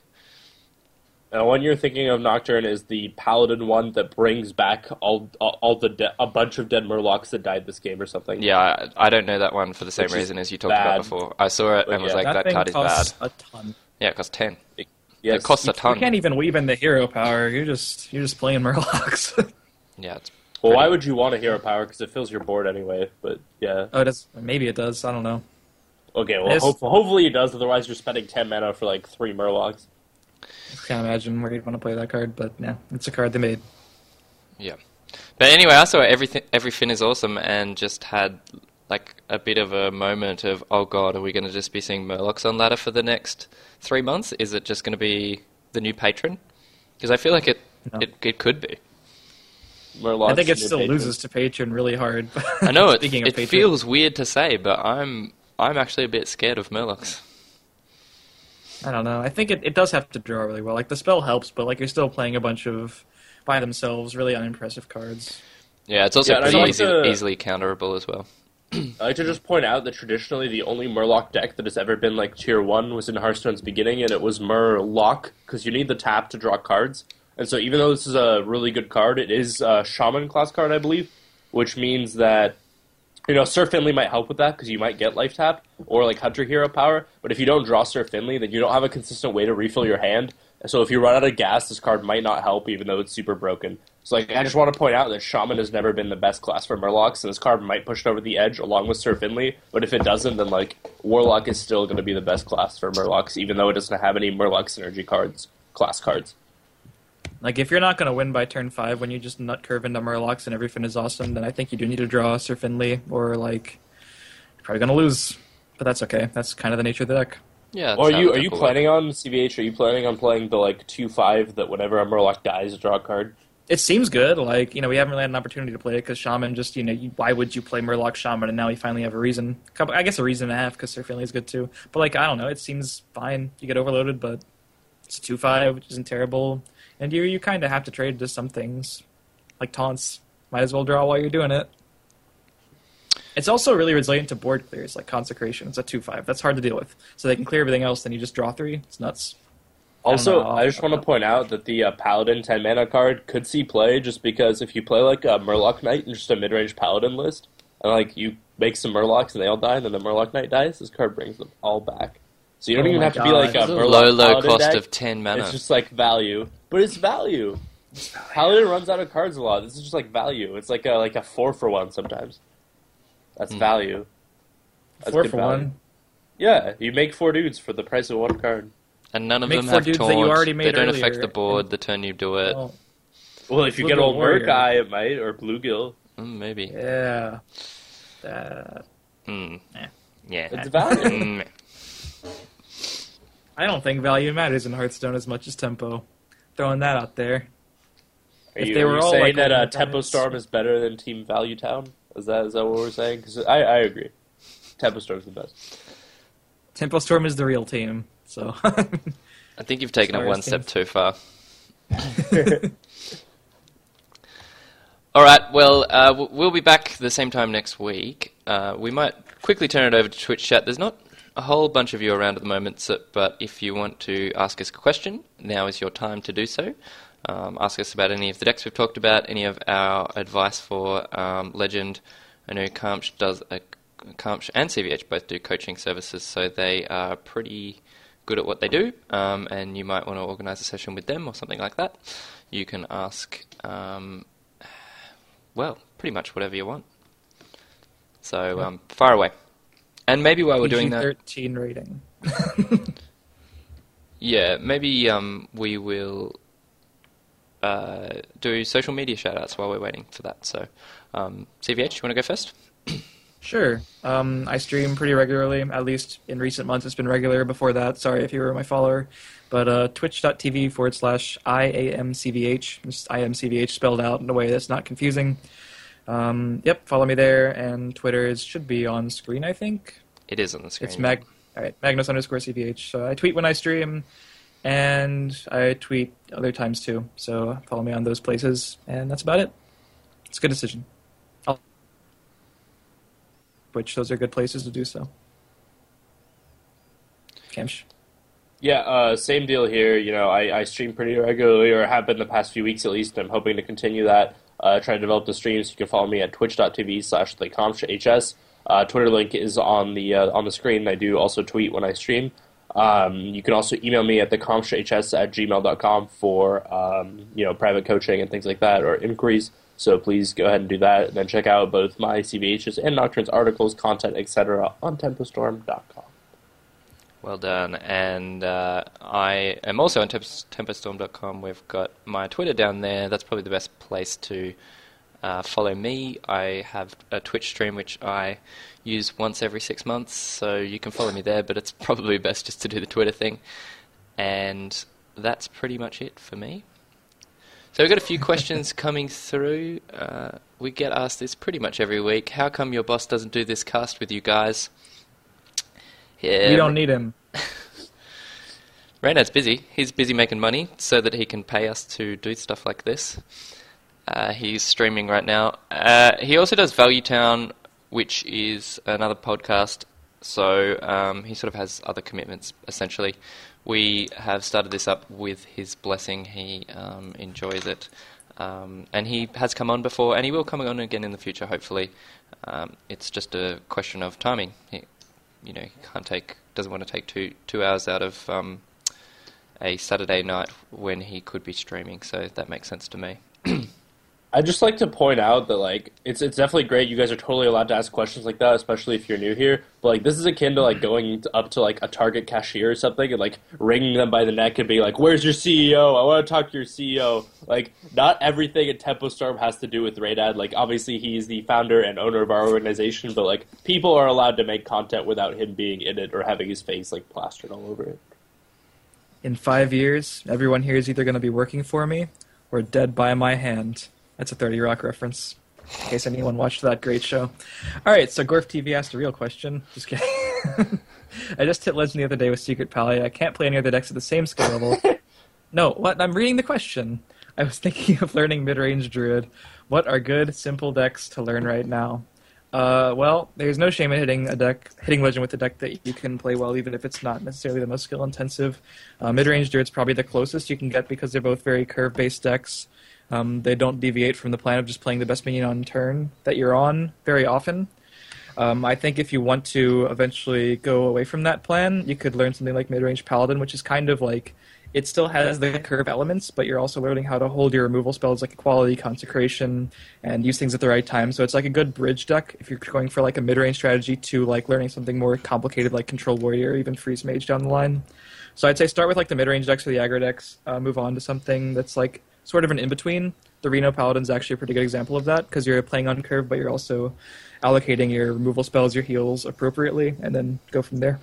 Now, one you're thinking of Nocturne is the Paladin one that brings back all all, all the de- a bunch of dead Murlocs that died this game or something. Yeah, I, I don't know that one for the same Which reason as you talked bad. about before. I saw it But and was like, that, thing card is bad. a ton. Yeah, it costs ten. Yes. It costs a ton. You can't even weave in the hero power. You're just you're just playing Murlocs. (laughs) Yeah, it's Well, why would you want a hero power? Because it fills your board anyway. But yeah. oh, it does. Maybe it does. I don't know. Okay. Well, Yes. hope- hopefully it does. Otherwise, you're spending ten mana for like three Murlocs. I can't imagine where you'd want to play that card, but yeah, it's a card they made. yeah. But anyway, I saw everything. Everyfin is awesome, and just had like a bit of a moment of, oh god, are we going to just be seeing Murlocs on ladder for the next three months? Is it just going to be the new patron? Because I feel like it No. It it could be. Murlocs I think it still Patron. loses to Patron really hard. I know (laughs) it. It feels weird to say, but I'm I'm actually a bit scared of Murlocs. I don't know. I think it, it does have to draw really well. Like the spell helps, but like you're still playing a bunch of by themselves really unimpressive cards. Yeah, it's also Yeah, pretty like easy, to- easily counterable as well. (clears throat) I like to just point out that traditionally the only Murloc deck that has ever been like tier one was in Hearthstone's beginning, and it was Murloc because you need the tap to draw cards. And so, even though this is a really good card, it is a Shaman class card, I believe, which means that you know Sir Finley might help with that because you might get life tap or like Hunter Hero power. But if you don't draw Sir Finley, then you don't have a consistent way to refill your hand. And so, if you run out of gas, this card might not help, even though it's super broken. So, like, I just want to point out that Shaman has never been the best class for Murlocs, and this card might push it over the edge along with Sir Finley. But if it doesn't, then like Warlock is still going to be the best class for Murlocs, even though it doesn't have any Murloc synergy cards, class cards. Like if you're not going to win by turn five when you just nut curve into Murlocs and Everyfin is awesome, then I think you do need to draw Sir Finley or like you're probably going to lose. But that's okay. That's kind of the nature of the deck. Yeah. Or are you are you deck will planning on CVH? Are you planning on playing the like two five that whenever a Murloc dies, draw a card? It seems good. Like you know, we haven't really had an opportunity to play it because Shaman just you know, you, why would you play Murloc Shaman? And now we finally have a reason. Couple- I guess a reason and a half because Sir Finley is good too. But like I don't know, it seems fine. You get overloaded, but it's two five, which isn't terrible. And you you kind of have to trade to some things, like taunts. Might as well draw while you're doing it. It's also really resilient to board clears, like Consecration. It's a 2 5. That's hard to deal with. So they can clear everything else, then you just draw three. It's nuts. Also, know. I, just want to point out that the uh, Paladin 10 mana card could see play just because if you play like a Murloc Knight in just a mid range Paladin list, and like you make some Murlocs and they all die, and then the Murloc Knight dies, this card brings them all back. So you don't Oh even my have to be like a a low, low cost deck. of 10 mana. It's just like value, but it's value. Paladin runs out of cards a lot. This is just like value. It's like a like a four for one sometimes. That's Hmm. value. That's Four for value. one. Yeah, you make four dudes for the price of one card. and none of Make them four have dudes that you already they don't affect the board the turn you do it. Well, Well, if you get old Warrior. Murk-Eye, it might, or Bluegill. Mm, maybe. yeah. That- Mm. Yeah. It's value. (laughs) I don't think value matters in Hearthstone as much as tempo. Throwing that out there. Are If you, they are were you all saying like that uh, Tempo Storm is better than Team Value Town? Is that is that what we're saying? Because I, I agree. Tempo Storm's the best. Tempo Storm is the real team, so (laughs) I think you've taken it one step too far. (laughs) (laughs) All right. Well, uh, we'll be back the same time next week. Uh, we might quickly turn it over to Twitch chat. There's not a whole bunch of you around at the moment, so, but if you want to ask us a question, now is your time to do so. Um, ask us about any of the decks we've talked about, any of our advice for um, Legend. I know Kamch does a, Kamch and CVH both do coaching services, so they are pretty good at what they do, um, and you might want to organise a session with them or something like that. You can ask, um, well, pretty much whatever you want. So um, far away, and maybe while we're doing that, thirteen rating. (laughs) yeah, maybe um, we will uh, do social media shoutouts while we're waiting for that. So, um, CVH, you want to go first? (coughs) Sure. Um, I stream pretty regularly. At least in recent months, it's been regular. Before that, sorry if you were my follower. But uh, twitch.tv forward slash IAMCVH. Just IAMCVH spelled out in a way that's not confusing. Um, yep, follow me there. And Twitter is, should be on screen, I think. It is on the screen. It's Mag. All right, Magnus underscore CVH. So I tweet when I stream, and I tweet other times too. So follow me on those places, and that's about it. It's a good decision. I'll... Which those are good places to do so. Camsh. Yeah, uh, same deal here. You know, I, I stream pretty regularly, or have been the past few weeks at least. I'm hoping to continue that. Uh, try to develop the streams. You can follow me at twitch.tv slash thecomshhs. Uh, Twitter link is on the uh, on the screen. I do also tweet when I stream. Um, you can also email me at thecomshhs at gmail.com for um, you know private coaching and things like that or inquiries. So please go ahead and do that, and then check out both my CVHs and Nocturne's articles, content, etc. on tempostorm.com. Well done. And uh, I am also on temp- tempostorm.com. We've got my Twitter down there. That's probably the best place to uh, follow me. I have a Twitch stream which I use once every six months, so you can follow me there, but it's probably best just to do the Twitter thing. And that's pretty much it for me. So we've got a few questions (laughs) coming through. Uh, we get asked this pretty much every week. How come your boss doesn't do this cast with you guys? Yeah, we don't need him. (laughs) Reynad's busy. He's busy making money so that he can pay us to do stuff like this. Uh, he's streaming right now. Uh, he also does Value Town, which is another podcast. So um, he sort of has other commitments, essentially. We have started this up with his blessing. He um, enjoys it. Um, and he has come on before, and he will come on again in the future, hopefully. Um, it's just a question of timing. He, you know, can't take, doesn't want to take two two hours out of um, a Saturday night when he could be streaming. So that makes sense to me. (clears throat) I'd just like to point out that like it's it's definitely great. You guys are totally allowed to ask questions like that, especially if you're new here. But like this is akin to like going up to like a Target cashier or something and like wringing them by the neck and being like, "Where's your CEO? I want to talk to your CEO." Like not everything at Tempo Storm has to do with Reynad. Like obviously he's the founder and owner of our organization, but like people are allowed to make content without him being in it or having his face like plastered all over it. In five years, everyone here is either going to be working for me or dead by my hand. That's a 30 Rock reference. In case anyone watched that great show. All right, so Gorf TV asked a real question. Just kidding. (laughs) I just hit Legend the other day with Secret Pally. I can't play any other decks at the same skill level. (laughs) no, what? I'm reading the question. I was thinking of learning mid-range Druid. What are good, simple decks to learn right now? Uh, well, there's no shame in hitting a deck, hitting Legend with a deck that you can play well, even if it's not necessarily the most skill intensive. Uh, mid-range Druid's probably the closest you can get because they're both very curve-based decks. Um, they don't deviate from the plan of just playing the best minion on turn that you're on very often. Um, I think if you want to eventually go away from that plan, you could learn something like mid-range Paladin, which is kind of like it still has the curve elements, but you're also learning how to hold your removal spells like Equality, Consecration, and use things at the right time. So it's like a good bridge deck if you're going for like a mid-range strategy to like learning something more complicated like Control Warrior or even Freeze Mage down the line. So I'd say start with like the mid-range decks or the aggro decks, uh, move on to something that's like sort of an in between. The Reno Paladin's actually a pretty good example of that because you're playing on curve, but you're also allocating your removal spells, your heals appropriately, and then go from there.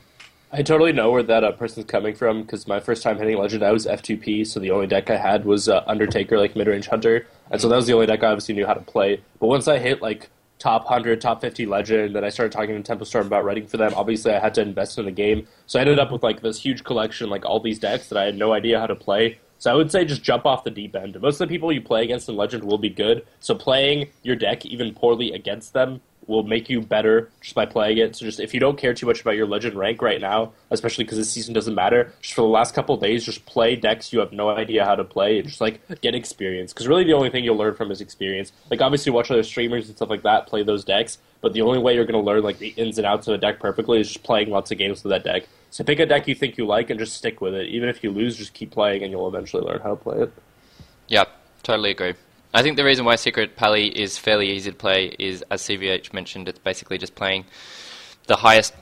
I totally know where that uh, person's coming from because my first time hitting Legend, I was F2P, so the only deck I had was uh, Undertaker, like mid range Hunter, and so that was the only deck I obviously knew how to play. But once I hit like top 100, top 50 Legend, then I started talking to Tempo Storm about writing for them. Obviously, I had to invest in the game, so I ended up with like this huge collection, like all these decks that I had no idea how to play. So I would say just jump off the deep end. Most of the people you play against in Legend will be good, so playing your deck even poorly against them will make you better just by playing it. So just if you don't care too much about your legend rank right now, especially because this season doesn't matter, just for the last couple days, just play decks you have no idea how to play and just like get experience. Because really, the only thing you'll learn from is experience. Like obviously, watch other streamers and stuff like that play those decks, but the only way you're going to learn like the ins and outs of a deck perfectly is just playing lots of games with that deck. So pick a deck you think you like and just stick with it. Even if you lose, just keep playing and you'll eventually learn how to play it. Yeah, totally agree. I think the reason why Secret Pally is fairly easy to play is, as CVH mentioned, it's basically just playing the highest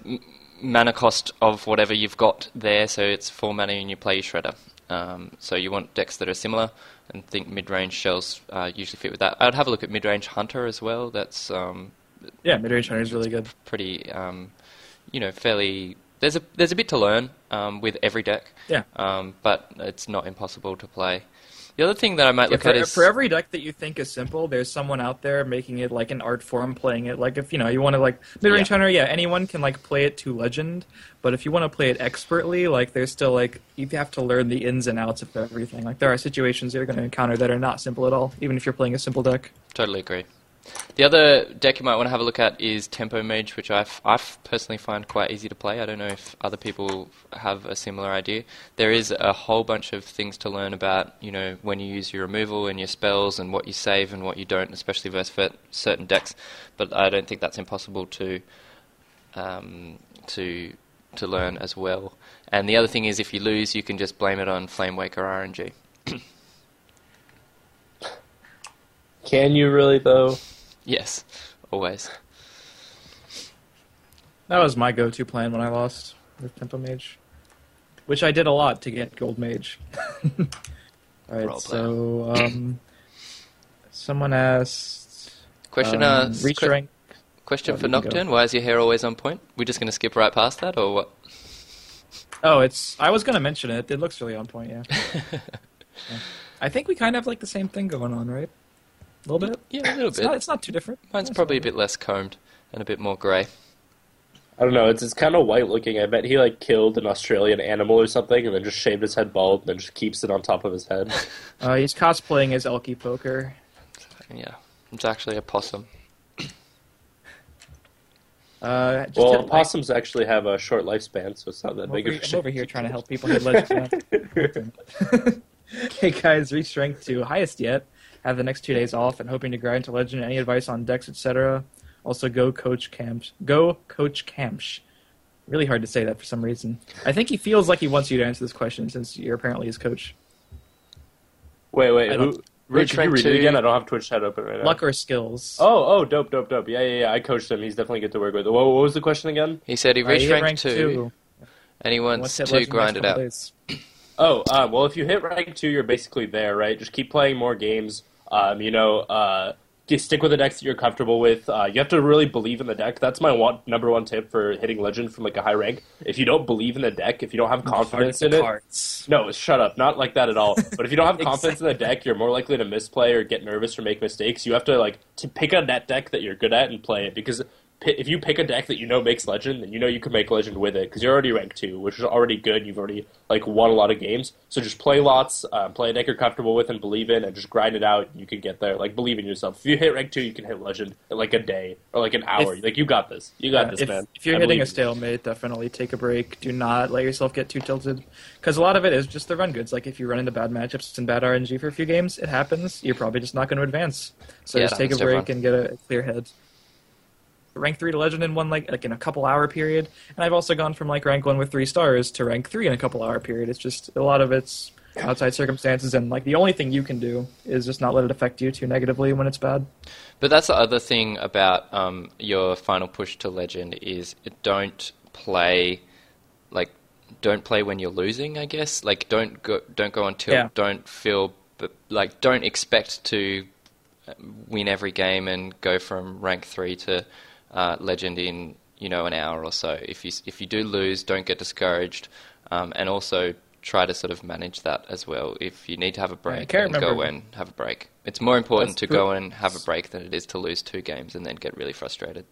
mana cost of whatever you've got there. So it's four mana and you play your Shredder. Um, so you want decks that are similar, and think mid-range shells uh, usually fit with that. I'd have a look at mid-range Hunter as well. That's um, yeah, mid-range Hunter is really good. Pretty, um, you know, fairly. There's a there's a bit to learn um, with every deck. Yeah. Um, but it's not impossible to play. The other thing that I might Yeah, look for, at is for every deck that you think is simple, there's someone out there making it like an art form, playing it like if you know you want to like mid range Yeah. hunter. Yeah, anyone can like play it to legend, but if you want to play it expertly, like there's still like you have to learn the ins and outs of everything. Like there are situations you're going to encounter that are not simple at all, even if you're playing a simple deck. Totally agree. The other deck you might want to have a look at is Tempo Mage, which I I personally find quite easy to play. I don't know if other people have a similar idea. There is a whole bunch of things to learn about, you know, when you use your removal and your spells and what you save and what you don't, especially versus certain decks. But I don't think that's impossible to um, to to learn as well. And the other thing is, if you lose, you can just blame it on Flamewaker RNG. Can you really though? Yes, always. That was my go-to plan when I lost with Tempo Mage, which I did a lot to get Gold Mage. (laughs) All right, so um, someone asked. Question, um, uh, reach rank. Question Oh, for you can go. Nocturne: Why is your hair always on point? We're just going to skip right past that, or what? Oh, it's. I was going to mention it. It looks really on point. (laughs) Yeah. I think we kind of have like the same thing going on, right? A little bit. Yeah, a little It's bit. not, it's not too different. Mine's It's probably a bit less combed and a bit more grey. I don't know. It's it's kind of white looking. I bet he like killed an Australian animal or something, and then just shaved his head bald, and then just keeps it on top of his head. (laughs) Uh, he's cosplaying as Elky Poker. Yeah, it's actually a possum. (coughs) Uh, just well, hit like- possums actually have a short lifespan, so it's not that I'm big over, of a I'm over here trying to help people hit (laughs) (laughs) hey guys, reach rank to highest yet. Have the next two days off and hoping to grind to legend. Any advice on decks, etc. Also, go coach camps. Go coach camps. Really hard to say that for some reason. I think he feels like he wants you to answer this question since you're apparently his coach. Wait, wait. I Who, don't- Rick, can you Rank read it again? I don't have Twitch chat open right now. Luck or skills? Oh, oh, dope, dope, dope. Yeah, yeah, yeah. I coached him. He's definitely good to work with. What, what was the question again? He said he Uh, reached hit rank, two, and he wants What's to grind it out. days? Oh, uh, well, if you hit rank two, you're basically there, right? Just keep playing more games. Um, you know, uh, just stick with the decks that you're comfortable with. Uh, you have to really believe in the deck. That's my one, number one tip for hitting legend from like a high rank. If you don't believe in the deck, if you don't have confidence in it, Cards. no, shut up. Not like that at all. But if you don't have (laughs) confidence in the deck, you're more likely to misplay or get nervous or make mistakes. You have to like to pick a net deck that you're good at and play it because if you pick a deck that you know makes legend, then you know you can make legend with it because you're already ranked two, which is already good. You've already like won a lot of games. So just play lots, um, play a deck you're comfortable with and believe in, and just grind it out. And you can get there. Like believe in yourself. If you hit rank two, you can hit legend in like a day or like an hour. If- like you got this. You got Yeah, this, if, man. if you're I hitting a stalemate, definitely take a break. Do not let yourself get too tilted, because a lot of it is just the run goods. Like if you run into bad matchups and bad RNG for a few games, it happens. You're probably just not going to advance. So Yeah, just take a happens to break and get a clear head. Rank three to legend in one like like in a couple hour period, and I've also gone from like rank one with three stars to rank three in a couple hour period. It's just a lot of it's outside circumstances, and like the only thing you can do is just not let it affect you too negatively when it's bad. But that's the other thing about um, your final push to legend is don't play like don't play when you're losing. I guess like don't go don't go until. Yeah. Don't feel like don't expect to uh, win every game and go from rank three to uh, legend in you know an hour or so. If you if you do lose, don't get discouraged, um, and also try to sort of manage that as well. If you need to have a break, can't then go remember- and have a break. It's more important That's to true. go and have a break than it is to lose two games and then get really frustrated.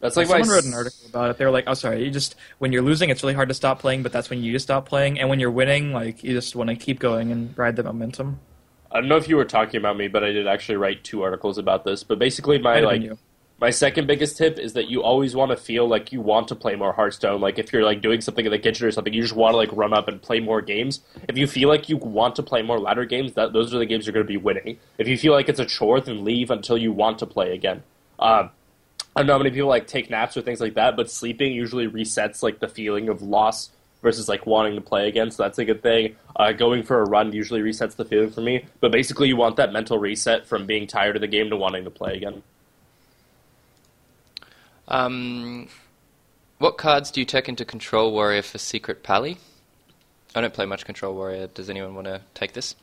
That's like my Someone wrote an article about it. They were like, "Oh, sorry, you just when you're losing, it's really hard to stop playing, but that's when you just stop playing, and when you're winning, like you just want to keep going and ride the momentum." I don't know if you were talking about me, but I did actually write two articles about this. But basically, my like you. My second biggest tip is that you always want to feel like you want to play more Hearthstone. Like if you're like doing something in the kitchen or something, you just want to like run up and play more games. If you feel like you want to play more ladder games, that those are the games you're going to be winning. If you feel like it's a chore, then leave until you want to play again. Um, I don't know how many people like take naps or things like that, but sleeping usually resets like the feeling of loss versus like wanting to play again. So that's a good thing. Uh, going for a run usually resets the feeling for me. But basically, you want that mental reset from being tired of the game to wanting to play again. Um, what cards do you take into Control Warrior for Secret Pally? I don't play much Control Warrior. Does anyone want to take this?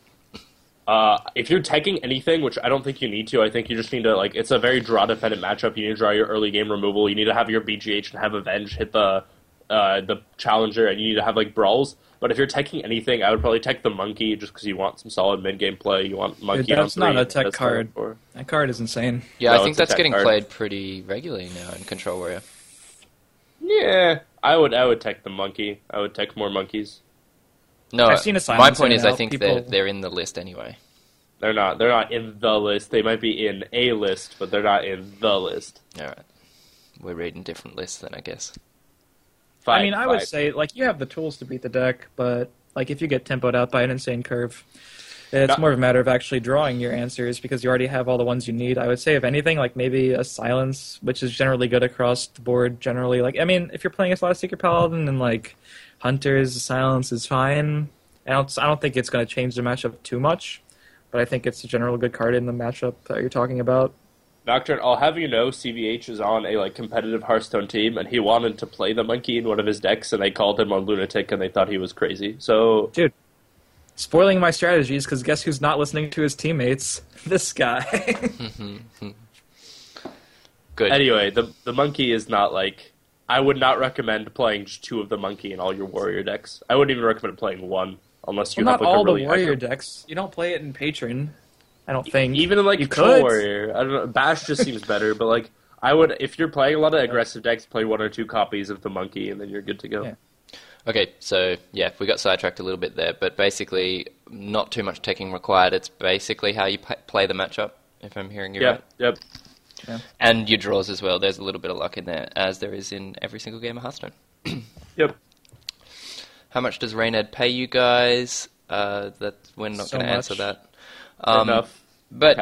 Uh, if you're taking anything, which I don't think you need to, I think you just need to like. It's a very draw dependent matchup. You need to draw your early game removal. You need to have your BGH and have Avenge hit the uh, the challenger, and you need to have like brawls. But if you're taking anything, I would probably take the monkey just because you want some solid mid game play. You want monkey that's on three. not a tech card. four. That card is insane. Yeah, No, I think that's getting card. played pretty regularly now in Control Warrior. Yeah, I would. I would take the monkey. I would take more monkeys. No, I've seen a my point is I think People- they're they're in the list anyway. They're not. They're not in the list. They might be in a list, but they're not in the list. All right, we're reading different lists then, I guess. I mean, I would say like you have the tools to beat the deck, but like if you get tempoed out by an insane curve, it's No. more of a matter of actually drawing your answers because you already have all the ones you need. I would say if anything, like maybe a silence, which is generally good across the board. Generally, like I mean, if you're playing a lot of secret paladin and like hunters, silence is fine. I don't, I don't think it's going to change the matchup too much, but I think it's a general good card in the matchup that you're talking about. Nocturne, I'll have you know, CVH is on a like competitive Hearthstone team, and he wanted to play the monkey in one of his decks, and they called him a lunatic, and they thought he was crazy. So Dude, spoiling my strategies because guess who's not listening to his teammates? (laughs) This guy. (laughs) Good. anyway, the the monkey is not like I would not recommend playing two of the monkey in all your warrior decks. I wouldn't even recommend playing one, unless you Well, have not like all a really the warrior aggro- decks. You don't play it in Patron. I don't think. Even in like you Control could. Warrior, I don't know. Bash just seems better, but like I would if you're playing a lot of aggressive decks, play one or two copies of the monkey, and then you're good to go. Yeah. Okay, so yeah, we got sidetracked a little bit there, but basically, not too much teching required. It's basically how you p- play the matchup, if I'm hearing you right. Yep, yep, And your draws as well. There's a little bit of luck in there, as there is in every single game of Hearthstone. (clears throat) yep. How much does Reynad pay you guys? Uh, that we're not So going to answer that. Um, Enough. But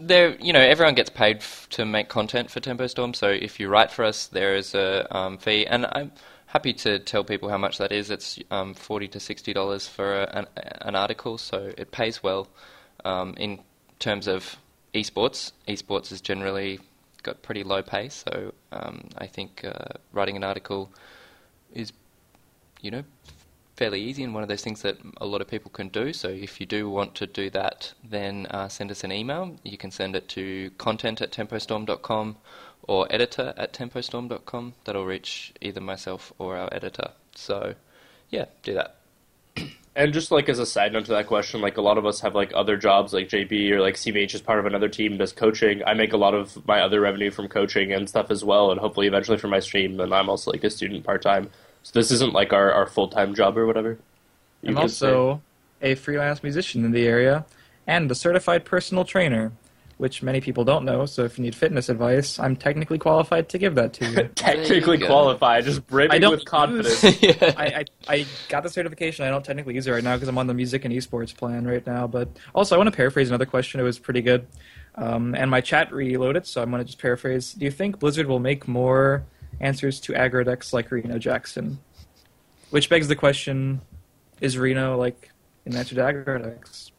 there, you know, everyone gets paid f- to make content for Tempo Storm. So if you write for us, there is a um, fee, and I'm happy to tell people how much that is. It's um, forty to sixty dollars for a, an, an article, so it pays well. Um, in terms of esports, esports has generally got pretty low pay, so um, I think uh, writing an article is, you know, fairly easy and one of those things that a lot of people can do. So if you do want to do that, then uh, send us an email. You can send it to content at tempostorm.com or editor at tempostorm.com. That'll reach either myself or our editor. So, yeah, do that. And just like as a side note to that question, like a lot of us have like other jobs, like JB or like CVH is part of another team does coaching. I make a lot of my other revenue from coaching and stuff as well, and hopefully eventually from my stream. And I'm also like a student part time, so this isn't like our, our full time job or whatever. You I'm could say. also a freelance musician in the area and a certified personal trainer, which many people don't know. So if you need fitness advice, I'm technically qualified to give that to you. (laughs) technically go. qualified, just brimming I don't with confidence. yeah. (laughs) I, I, I got the certification. I don't technically use it right now because I'm on the music and esports plan right now. But also, I want to paraphrase another question. It was pretty good. Um, and my chat reloaded, so I'm going to just paraphrase. Do you think Blizzard will make more answers to aggro decks like Reno Jackson? Which begs the question is Reno like an answer to aggro decks?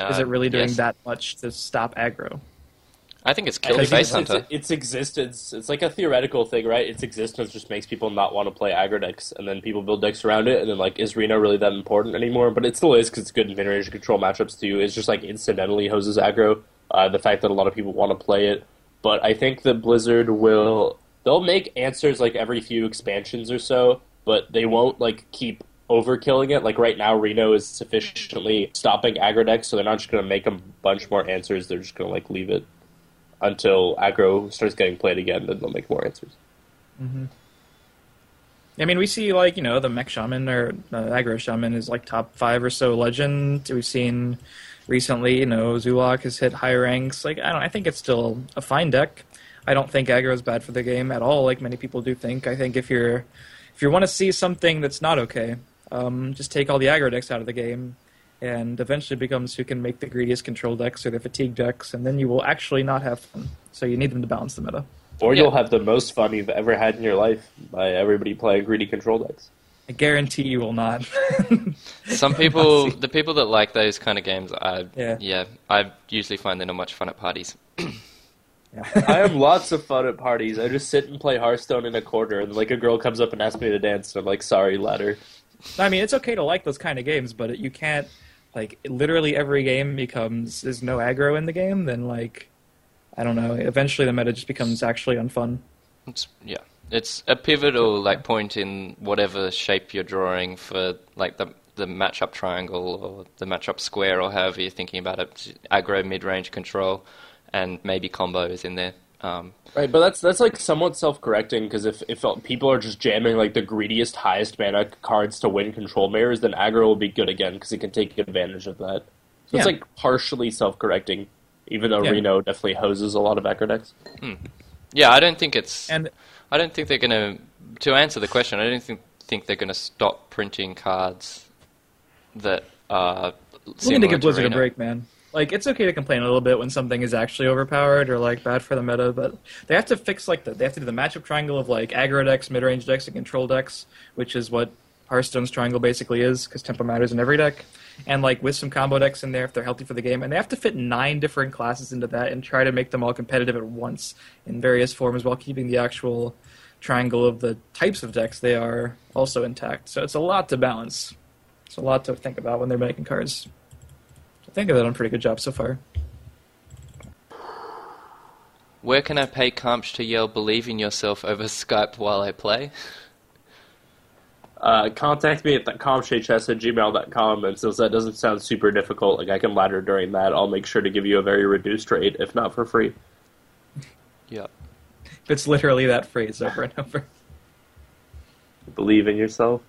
Is Uh, it really doing yes. that much to stop aggro? I think it's I killed think Face it's, Hunter. It's, its existence. It's like a theoretical thing, right? Its existence just makes people not want to play aggro decks, and then people build decks around it, and then like, is Reno really that important anymore? But it still is because it's good in mid-range control matchups too. It's just like incidentally hoses aggro. Uh, the fact that a lot of people want to play it, but I think that Blizzard will they'll make answers like every few expansions or so, but they won't like keep overkilling it. Like right now, Reno is sufficiently stopping aggro decks, so they're not just going to make a bunch more answers. They're just going to like leave it until aggro starts getting played again, then they'll make more answers. Mm-hmm. I mean, we see like you know the mech shaman or uh, aggro shaman is like top five or so legend. We've seen recently, you know, Zulak has hit high ranks. Like I don't, I think it's still a fine deck. I don't think aggro is bad for the game at all, like many people do think. I think if you're if you want to see something that's not okay, um, just take all the aggro decks out of the game, and eventually becomes who can make the greediest control decks or the fatigue decks, and then you will actually not have fun. So you need them to balance the meta. Or Yeah. you'll have the most fun you've ever had in your life by everybody playing greedy control decks. I guarantee you will not. (laughs) Some people, the people that like those kind of games, I, Yeah. yeah, I usually find they're not much fun at parties. (clears throat) yeah. (laughs) I have lots of fun at parties. I just sit and play Hearthstone in a corner, and like a girl comes up and asks me to dance, and I'm like, "Sorry, ladder." I mean, it's okay to like those kind of games, but you can't like literally every game becomes there's no aggro in the game. Then like, I don't know. Eventually, the meta just becomes actually unfun. It's, yeah, it's a pivotal like point in whatever shape you're drawing for like the the matchup triangle or the matchup square or however you're thinking about it. Aggro, mid range control, and maybe combos in there. Um, Right, but that's that's like somewhat self-correcting because if if people are just jamming like the greediest, highest mana cards to win control mirrors, then aggro will be good again because it can take advantage of that. So it's like partially self-correcting, even though Yeah. Reno definitely hoses a lot of aggro decks. yeah, I don't think it's. And I don't think they're going to. To answer the question, I don't think think they're going to stop printing cards that are. we need similar to give Blizzard a Reno. break, man. Like, it's okay to complain a little bit when something is actually overpowered or like bad for the meta, but they have to fix like the, they have to do the matchup triangle of like aggro decks, mid range decks, and control decks, which is what Hearthstone's triangle basically is because tempo matters in every deck. And like with some combo decks in there if they're healthy for the game, and they have to fit nine different classes into that and try to make them all competitive at once in various forms while keeping the actual triangle of the types of decks they are also intact. So it's a lot to balance. It's a lot to think about when they're making cards. I think they've done a pretty good job so far. Where can I pay Kampch to yell "Believe in yourself" over Skype while I play? Uh, contact me at comshhs at gmail.com, and since that doesn't sound super difficult, like I can ladder during that, I'll make sure to give you a very reduced rate, if not for free. Yep. If it's literally that phrase over and over. Believe in yourself.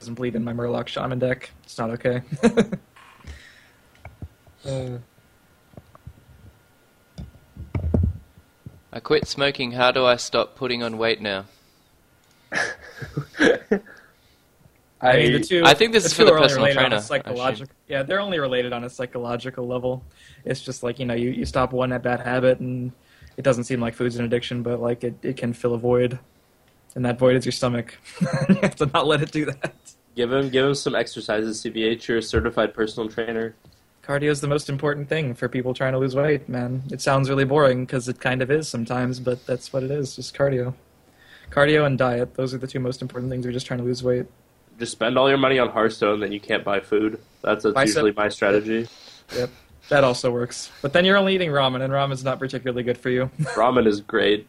Doesn't believe in my Murloc Shaman deck. It's not okay. (laughs) uh, I quit smoking. How do I stop putting on weight now? (laughs) I mean, the two. I think this the is for two the are only personal related on a trainer, Psychological, yeah, they're only related on a psychological level. It's just like you know, you, you stop one bad habit, and it doesn't seem like food's an addiction, but like it, it can fill a void, and that void is your stomach. (laughs) you have to not let it do that. Give him, give him some exercises, CVH. You're a certified personal trainer. Cardio is the most important thing for people trying to lose weight, man. It sounds really boring because it kind of is sometimes, but that's what it is. Just cardio, cardio and diet. Those are the two most important things. We're just trying to lose weight. Just spend all your money on Hearthstone, then you can't buy food. That's, that's usually my strategy. Yep, that also works. But then you're only eating ramen, and ramen's not particularly good for you. (laughs) Ramen is great.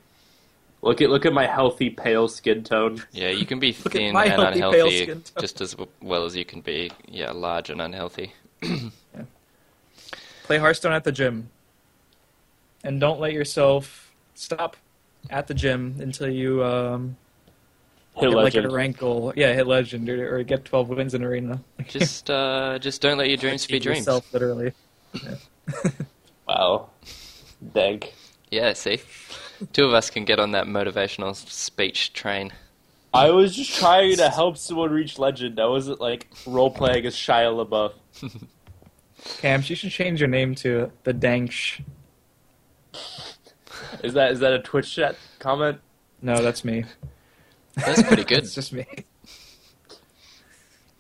Look at look at my healthy pale skin tone. Yeah, you can be thin and healthy, unhealthy just as well as you can be, yeah, large and unhealthy. (clears throat) Play Hearthstone at the gym, and don't let yourself stop at the gym until you um, Hit get like a rank goal. Yeah, hit legend or, or get 12 wins in arena. (laughs) Just, uh, just don't let your dreams be dreams. Yourself, literally. (laughs) Wow. (laughs) Dank. Yeah, see, two of us can get on that motivational speech train. I was just trying to help someone reach legend. I wasn't like role playing as Shia LaBeouf. (laughs) Cam, you should change your name to the Danksh. Is that is that a Twitch chat comment? No, that's me. That's pretty good. (laughs) It's just me.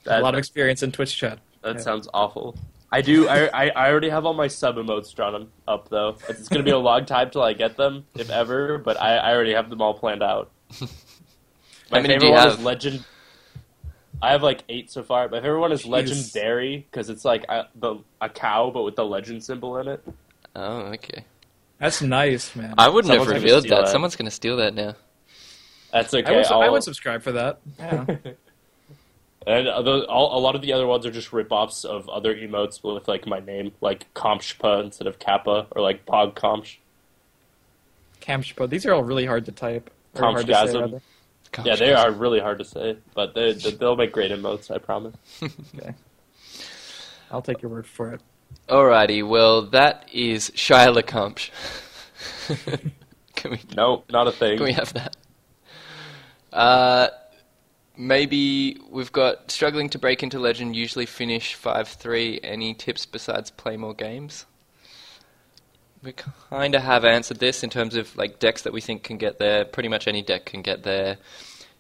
That, a lot of experience in Twitch chat. that yeah. sounds awful. I do. I, I I already have all my sub emotes drawn up though. It's gonna be a long time till I get them, if ever. But I, I already have them all planned out. (laughs) My How many favorite one have? is legend. I have like eight so far. My favorite one is Jeez. legendary because it's like a, the, a cow but with the legend symbol in it. Oh, okay. That's nice, man. I wouldn't have Someone's gonna revealed that. that. Someone's going to steal that now. That's okay. I, would, I I'll- would subscribe for that. (laughs) Yeah. And other, all, a lot of the other ones are just rip-offs of other emotes with like my name, like Komshpa instead of Kappa, or like Pog Komsh. Camshpo. These are all really hard to type. Or hard to say, Comshgasm. rather. Gosh, Yeah, they are really hard to say, but they, they, they'll make great emotes. I promise. (laughs) Okay. I'll take your word for it. Alrighty, well, that is Shia LaCompsh. (laughs) (laughs) can we No, not a thing. can we have that? Uh, maybe we've got struggling to break into legend. Usually finish five three. Any tips besides play more games? We kind of have answered this in terms of like decks that we think can get there. Pretty much any deck can get there.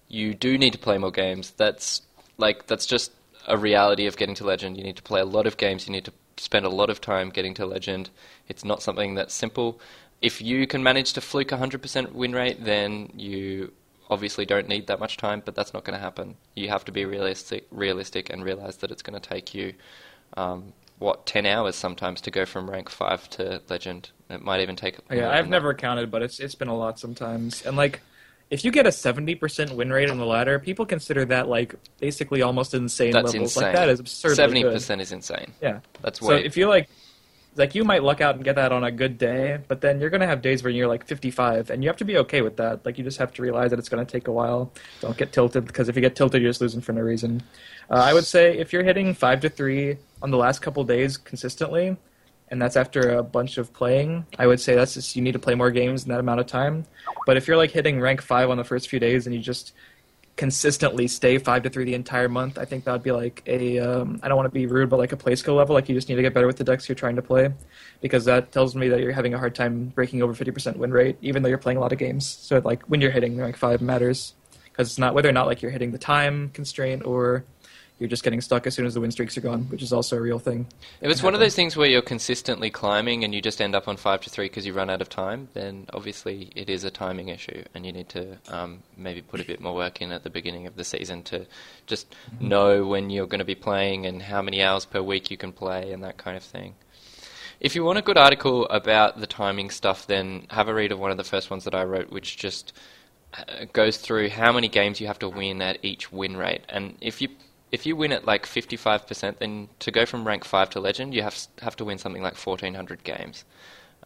You do need to play more games. That's like that's just a reality of getting to legend. You need to play a lot of games. You need to spend a lot of time getting to legend. It's not something that's simple. If you can manage to fluke 100% win rate, then you obviously don't need that much time, but that's not going to happen. You have to be realistic, realistic and realize that it's going to take you, um, what, 10 hours sometimes to go from rank 5 to legend. It might even take. Yeah, I've never counted, but it's it's been a lot sometimes. And like, if you get a seventy percent win rate on the ladder, people consider that like basically almost insane. That's levels. insane. Like that is absurdly good. 70% is insane. Yeah. That's way. So if you like, like you might luck out and get that on a good day, but then you're gonna have days where you're like 55, and you have to be okay with that. Like you just have to realize that it's gonna take a while. Don't get tilted because if you get tilted, you're just losing for no reason. Uh, I would say if you're hitting five to three on the last couple days consistently, and that's after a bunch of playing, I would say that's just you need to play more games in that amount of time. But if you're like hitting rank five on the first few days and you just consistently stay five to three the entire month, I think that would be like a um, I don't want to be rude, but like a play skill level. Like you just need to get better with the decks you're trying to play, because that tells me that you're having a hard time breaking over fifty percent win rate, even though you're playing a lot of games. So like when you're hitting rank five matters, because it's not whether or not like you're hitting the time constraint or you're just getting stuck as soon as the win streaks are gone, which is also a real thing. If it's one of those things where you're consistently climbing and you just end up on five to three because you run out of time, then obviously it is a timing issue, and you need to um, maybe put a bit more work in at the beginning of the season to just know when you're going to be playing and how many hours per week you can play and that kind of thing. If you want a good article about the timing stuff, then have a read of one of the first ones that I wrote, which just uh, goes through how many games you have to win at each win rate, and if you if you win at like 55%, then to go from rank 5 to legend, you have have to win something like 1400 games.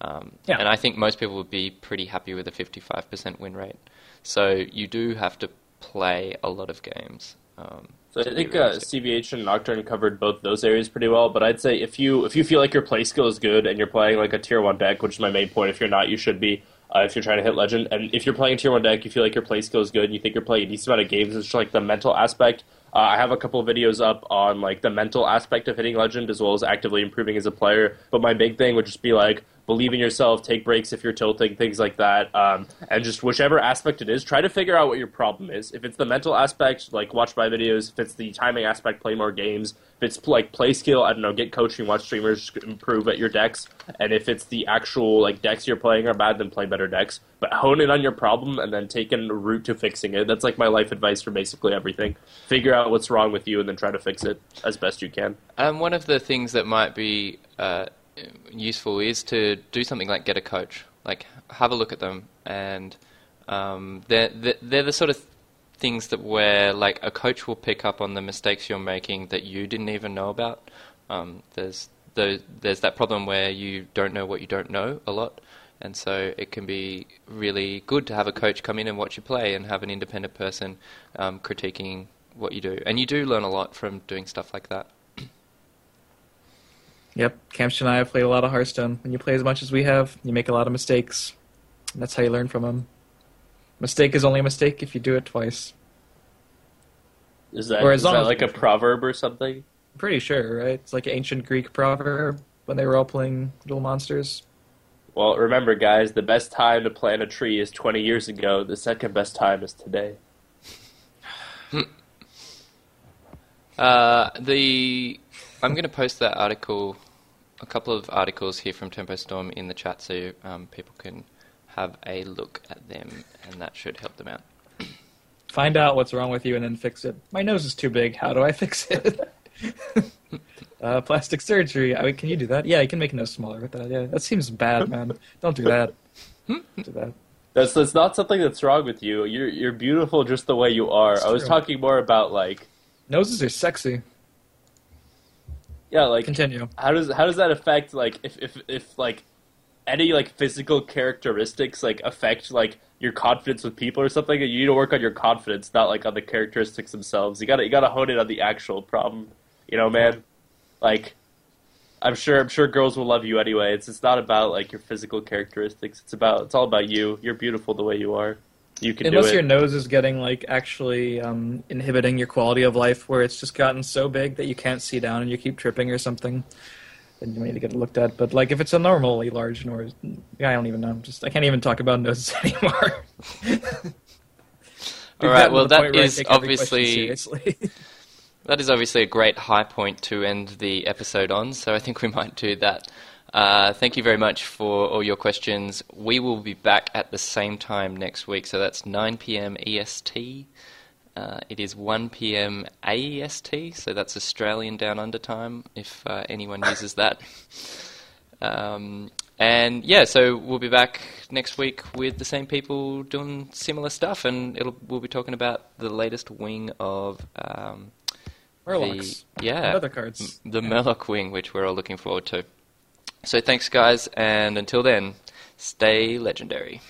Um, Yeah. And I think most people would be pretty happy with a 55% win rate. So you do have to play a lot of games. Um, So I think uh, realistic. CVH and Nocturne covered both those areas pretty well. But I'd say if you if you feel like your play skill is good and you're playing like a tier one deck, which is my main point. If you're not, you should be. Uh, if you're trying to hit legend, and if you're playing tier one deck, you feel like your play skill is good, and you think you're playing a decent amount of games. It's just like the mental aspect. Uh, I have a couple of videos up on like the mental aspect of hitting legend as well as actively improving as a player. But my big thing would just be like believe in yourself, take breaks if you're tilting, things like that, um, and just whichever aspect it is, try to figure out what your problem is. If it's the mental aspect, like watch my videos. If it's the timing aspect, play more games. If it's like play skill, I don't know, get coaching, watch streamers improve at your decks. And if it's the actual like decks you're playing are bad, then play better decks. But hone in on your problem and then take a route to fixing it. That's like my life advice for basically everything. Figure out what's wrong with you and then try to fix it as best you can. Um, one of the things that might be uh, useful is to do something like get a coach. Like have a look at them, and um, they're, they're the sort of things that where like a coach will pick up on the mistakes you're making that you didn't even know about. Um, there's the, there's that problem where you don't know what you don't know a lot, and so it can be really good to have a coach come in and watch you play and have an independent person um, critiquing what you do. And you do learn a lot from doing stuff like that. Yep, Kamch and I have played a lot of Hearthstone. When you play as much as we have, you make a lot of mistakes. And that's how you learn from them. Mistake is only a mistake if you do it twice. Is that, Or as is long that as- like a proverb or something? I'm pretty sure, right? It's like an ancient Greek proverb when they were all playing Little Monsters. Well, remember, guys, the best time to plant a tree is 20 years ago. The second best time is today. (laughs) Uh, the I'm going to post that article, a couple of articles here from Tempo Storm in the chat, so um, people can have a look at them, and that should help them out. Find out what's wrong with you and then fix it. My nose is too big. How do I fix it? (laughs) uh, plastic surgery. I mean, can you do that? Yeah, you can make a nose smaller with that. Yeah, that seems bad, man. Don't do that. Don't do that. That's that's not something that's wrong with you. You're you're beautiful just the way you are. It's I was true. talking more about like Noses are sexy. Yeah, like Continue. how does how does that affect like if if if like any like physical characteristics like affect like your confidence with people or something? You need to work on your confidence, not like on the characteristics themselves. You gotta you gotta hone in on the actual problem. You know, man. Like I'm sure I'm sure girls will love you anyway. It's it's not about like your physical characteristics. It's about it's all about you. You're beautiful the way you are. You can Unless your nose is getting like actually um, inhibiting your quality of life, where it's just gotten so big that you can't see down and you keep tripping or something, then you need to get it looked at. But like if it's a normally large nose, I don't even know. I'm Just I can't even talk about noses (laughs) anymore. (laughs) All right, well, that is obviously (laughs) that is obviously a great high point to end the episode on. So I think we might do that. Uh, thank you very much for all your questions. We will be back at the same time next week. So that's 9 p.m. EST. Uh, it is 1 p.m. AEST, so that's Australian Down Under time, if uh, anyone (laughs) uses that. Um, and yeah, so we'll be back next week with the same people doing similar stuff, and it'll we'll be talking about the latest wing of um, Murlocs. the yeah other cards. the Murloc wing, which we're all looking forward to. So thanks, guys, and until then, stay legendary.